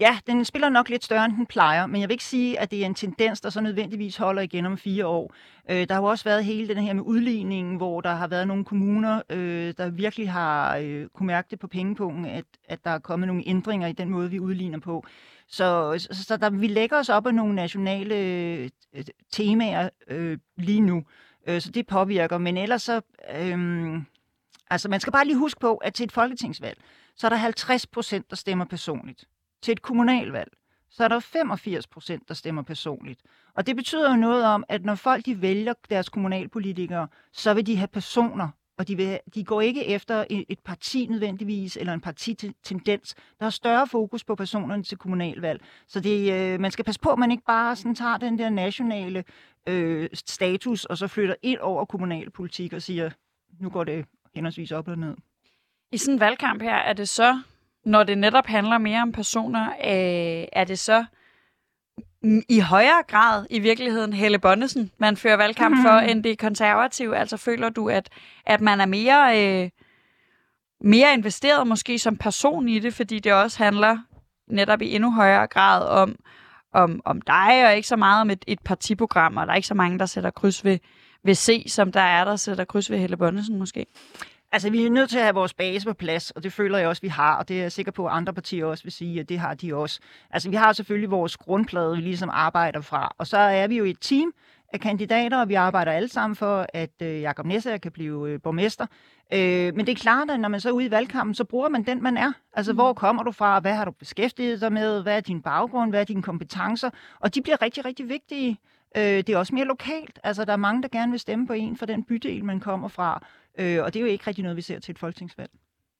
Ja, den spiller nok lidt større, end den plejer, men jeg vil ikke sige, at det er en tendens, der så nødvendigvis holder igen om fire år. Øh, der har jo også været hele den her med udligningen, hvor der har været nogle kommuner, øh, der virkelig har øh, kunne mærke det på pengepunkten, at, at der er kommet nogle ændringer i den måde, vi udligner på. Så, så, så der, vi lægger os op af nogle nationale øh, temaer øh, lige nu. Øh, så det påvirker. Men ellers så... Øh, altså, man skal bare lige huske på, at til et folketingsvalg, så er der 50 procent, der stemmer personligt. Til et kommunalvalg, så er der 85 procent, der stemmer personligt. Og det betyder jo noget om, at når folk de vælger deres kommunalpolitikere, så vil de have personer, og de, vil, de går ikke efter et, parti nødvendigvis, eller en partitendens. Der er større fokus på personerne til kommunalvalg. Så det, øh, man skal passe på, at man ikke bare sådan tager den der nationale øh, status, og så flytter ind over kommunalpolitik og siger, nu går det henholdsvis op og ned. I sådan en valgkamp her, er det så, når det netop handler mere om personer, øh, er det så i højere grad i virkeligheden Helle Bonnesen, man fører valgkamp mm. for, end det konservative? Altså føler du, at, at man er mere, øh, mere investeret måske som person i det, fordi det også handler netop i endnu højere grad om, om, om dig, og ikke så meget om et, et partiprogram, og der er ikke så mange, der sætter kryds ved, ved C, som der er, der sætter kryds ved Helle Bonnesen måske? Altså, vi er nødt til at have vores base på plads, og det føler jeg også, vi har, og det er jeg sikker på, at andre partier også vil sige, at det har de også. Altså, vi har selvfølgelig vores grundplade, vi ligesom arbejder fra, og så er vi jo et team af kandidater, og vi arbejder alle sammen for, at øh, Jakob Næsser kan blive øh, borgmester. Øh, men det er klart, at når man så er ude i valgkampen, så bruger man den, man er. Altså, mm. hvor kommer du fra? Hvad har du beskæftiget dig med? Hvad er din baggrund? Hvad er dine kompetencer? Og de bliver rigtig, rigtig vigtige. Øh, det er også mere lokalt. Altså, der er mange, der gerne vil stemme på en for den bydel, man kommer fra. Øh, og det er jo ikke rigtig noget, vi ser til et folketingsvalg,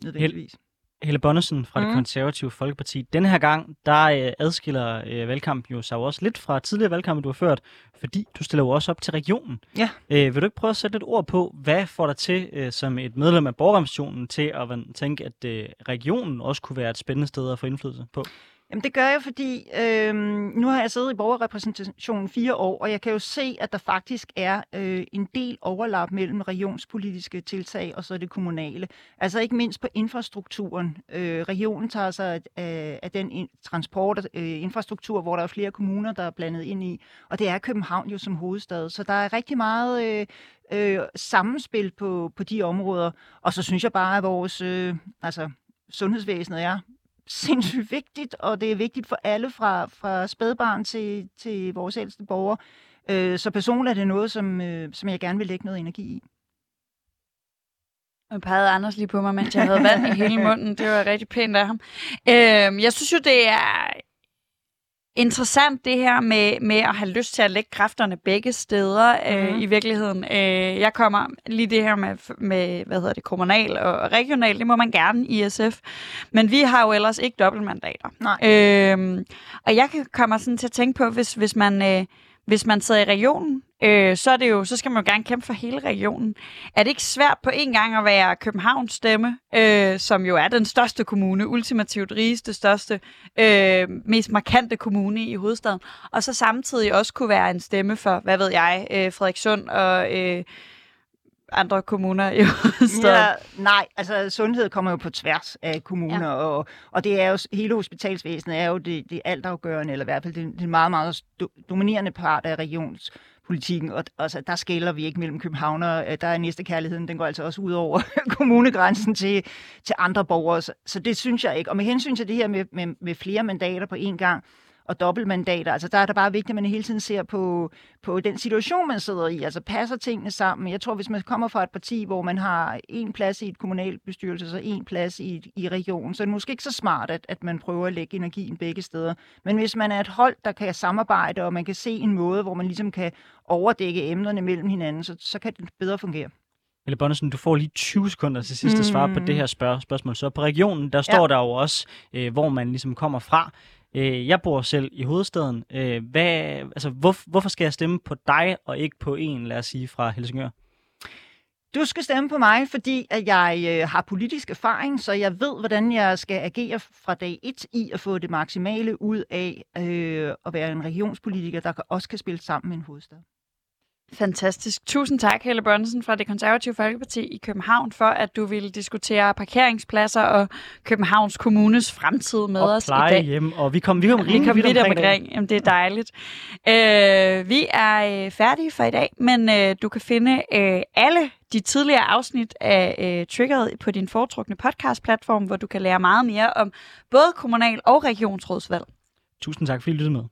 nødvendigvis. Helle Bonnesen fra mm. det konservative Folkeparti. Denne her gang, der øh, adskiller øh, valgkampen jo sig også lidt fra tidligere valgkampe, du har ført, fordi du stiller jo også op til regionen. Ja. Øh, vil du ikke prøve at sætte lidt ord på, hvad får dig til, øh, som et medlem af borgerrepræsentationen, til at tænke, at øh, regionen også kunne være et spændende sted at få indflydelse på? Jamen det gør jeg, fordi øh, nu har jeg siddet i borgerrepræsentationen fire år, og jeg kan jo se, at der faktisk er øh, en del overlap mellem regionspolitiske tiltag og så det kommunale. Altså ikke mindst på infrastrukturen. Øh, regionen tager sig af, af den in, transport øh, infrastruktur, hvor der er flere kommuner, der er blandet ind i, og det er København jo som hovedstad. Så der er rigtig meget øh, øh, sammenspil på, på de områder, og så synes jeg bare, at vores øh, altså, sundhedsvæsenet er sindssygt vigtigt, og det er vigtigt for alle fra, fra spædbarn til, til vores ældste borgere. Øh, så personligt er det noget, som, øh, som jeg gerne vil lægge noget energi i. Nu pegede Anders lige på mig, mens jeg havde vand i hele munden. Det var rigtig pænt af ham. Øh, jeg synes jo, det er interessant det her med, med at have lyst til at lægge kræfterne begge steder øh, mm. i virkeligheden. Øh, jeg kommer lige det her med, med, hvad hedder det, kommunal og regional, det må man gerne i SF. Men vi har jo ellers ikke dobbeltmandater. Nej. Øh, og jeg kommer sådan til at tænke på, hvis, hvis man... Øh, hvis man sidder i regionen, øh, så, er det jo, så skal man jo gerne kæmpe for hele regionen. Er det ikke svært på en gang at være Københavns stemme, øh, som jo er den største kommune, ultimativt rigeste, største, øh, mest markante kommune i hovedstaden, og så samtidig også kunne være en stemme for, hvad ved jeg, øh, Frederikssund og... Øh, andre kommuner i hovedstaden? Ja, nej, altså sundhed kommer jo på tværs af kommuner, ja. og, og det er jo, hele hospitalsvæsenet er jo det, det altafgørende, eller i hvert fald det, det meget, meget dominerende part af regions politikken, og altså, der skælder vi ikke mellem københavner. Der er næste kærligheden, den går altså også ud over kommunegrænsen til, til andre borgere, så, så det synes jeg ikke. Og med hensyn til det her med, med, med flere mandater på én gang, og dobbeltmandater. Altså der er det bare vigtigt, at man hele tiden ser på, på den situation, man sidder i. Altså passer tingene sammen. Jeg tror, hvis man kommer fra et parti, hvor man har en plads i et kommunalbestyrelse, så en plads i, i regionen, så er det måske ikke så smart, at, at man prøver at lægge energien begge steder. Men hvis man er et hold, der kan samarbejde, og man kan se en måde, hvor man ligesom kan overdække emnerne mellem hinanden, så, så kan det bedre fungere. Mille Bonnesen, du får lige 20 sekunder til sidst at svare mm. på det her spørg- spørgsmål. Så på regionen, der står ja. der jo også, øh, hvor man ligesom kommer fra. Øh, jeg bor selv i hovedstaden. Øh, hvad, altså, hvor, hvorfor skal jeg stemme på dig, og ikke på en, lad os sige, fra Helsingør? Du skal stemme på mig, fordi at jeg øh, har politisk erfaring, så jeg ved, hvordan jeg skal agere fra dag 1 i at få det maksimale ud af øh, at være en regionspolitiker, der også kan spille sammen med en hovedstad. Fantastisk. Tusind tak, Helle Bonnesen fra det konservative Folkeparti i København, for at du ville diskutere parkeringspladser og Københavns Kommunes fremtid med og os i dag. Hjem, og vi kom, vi kom, vi kom vidt omkring. Jamen, det er dejligt. Øh, vi er øh, færdige for i dag, men øh, du kan finde øh, alle de tidligere afsnit af øh, Triggeret på din foretrukne podcastplatform, hvor du kan lære meget mere om både kommunal- og regionsrådsvalg. Tusind tak, fordi I lyttede med.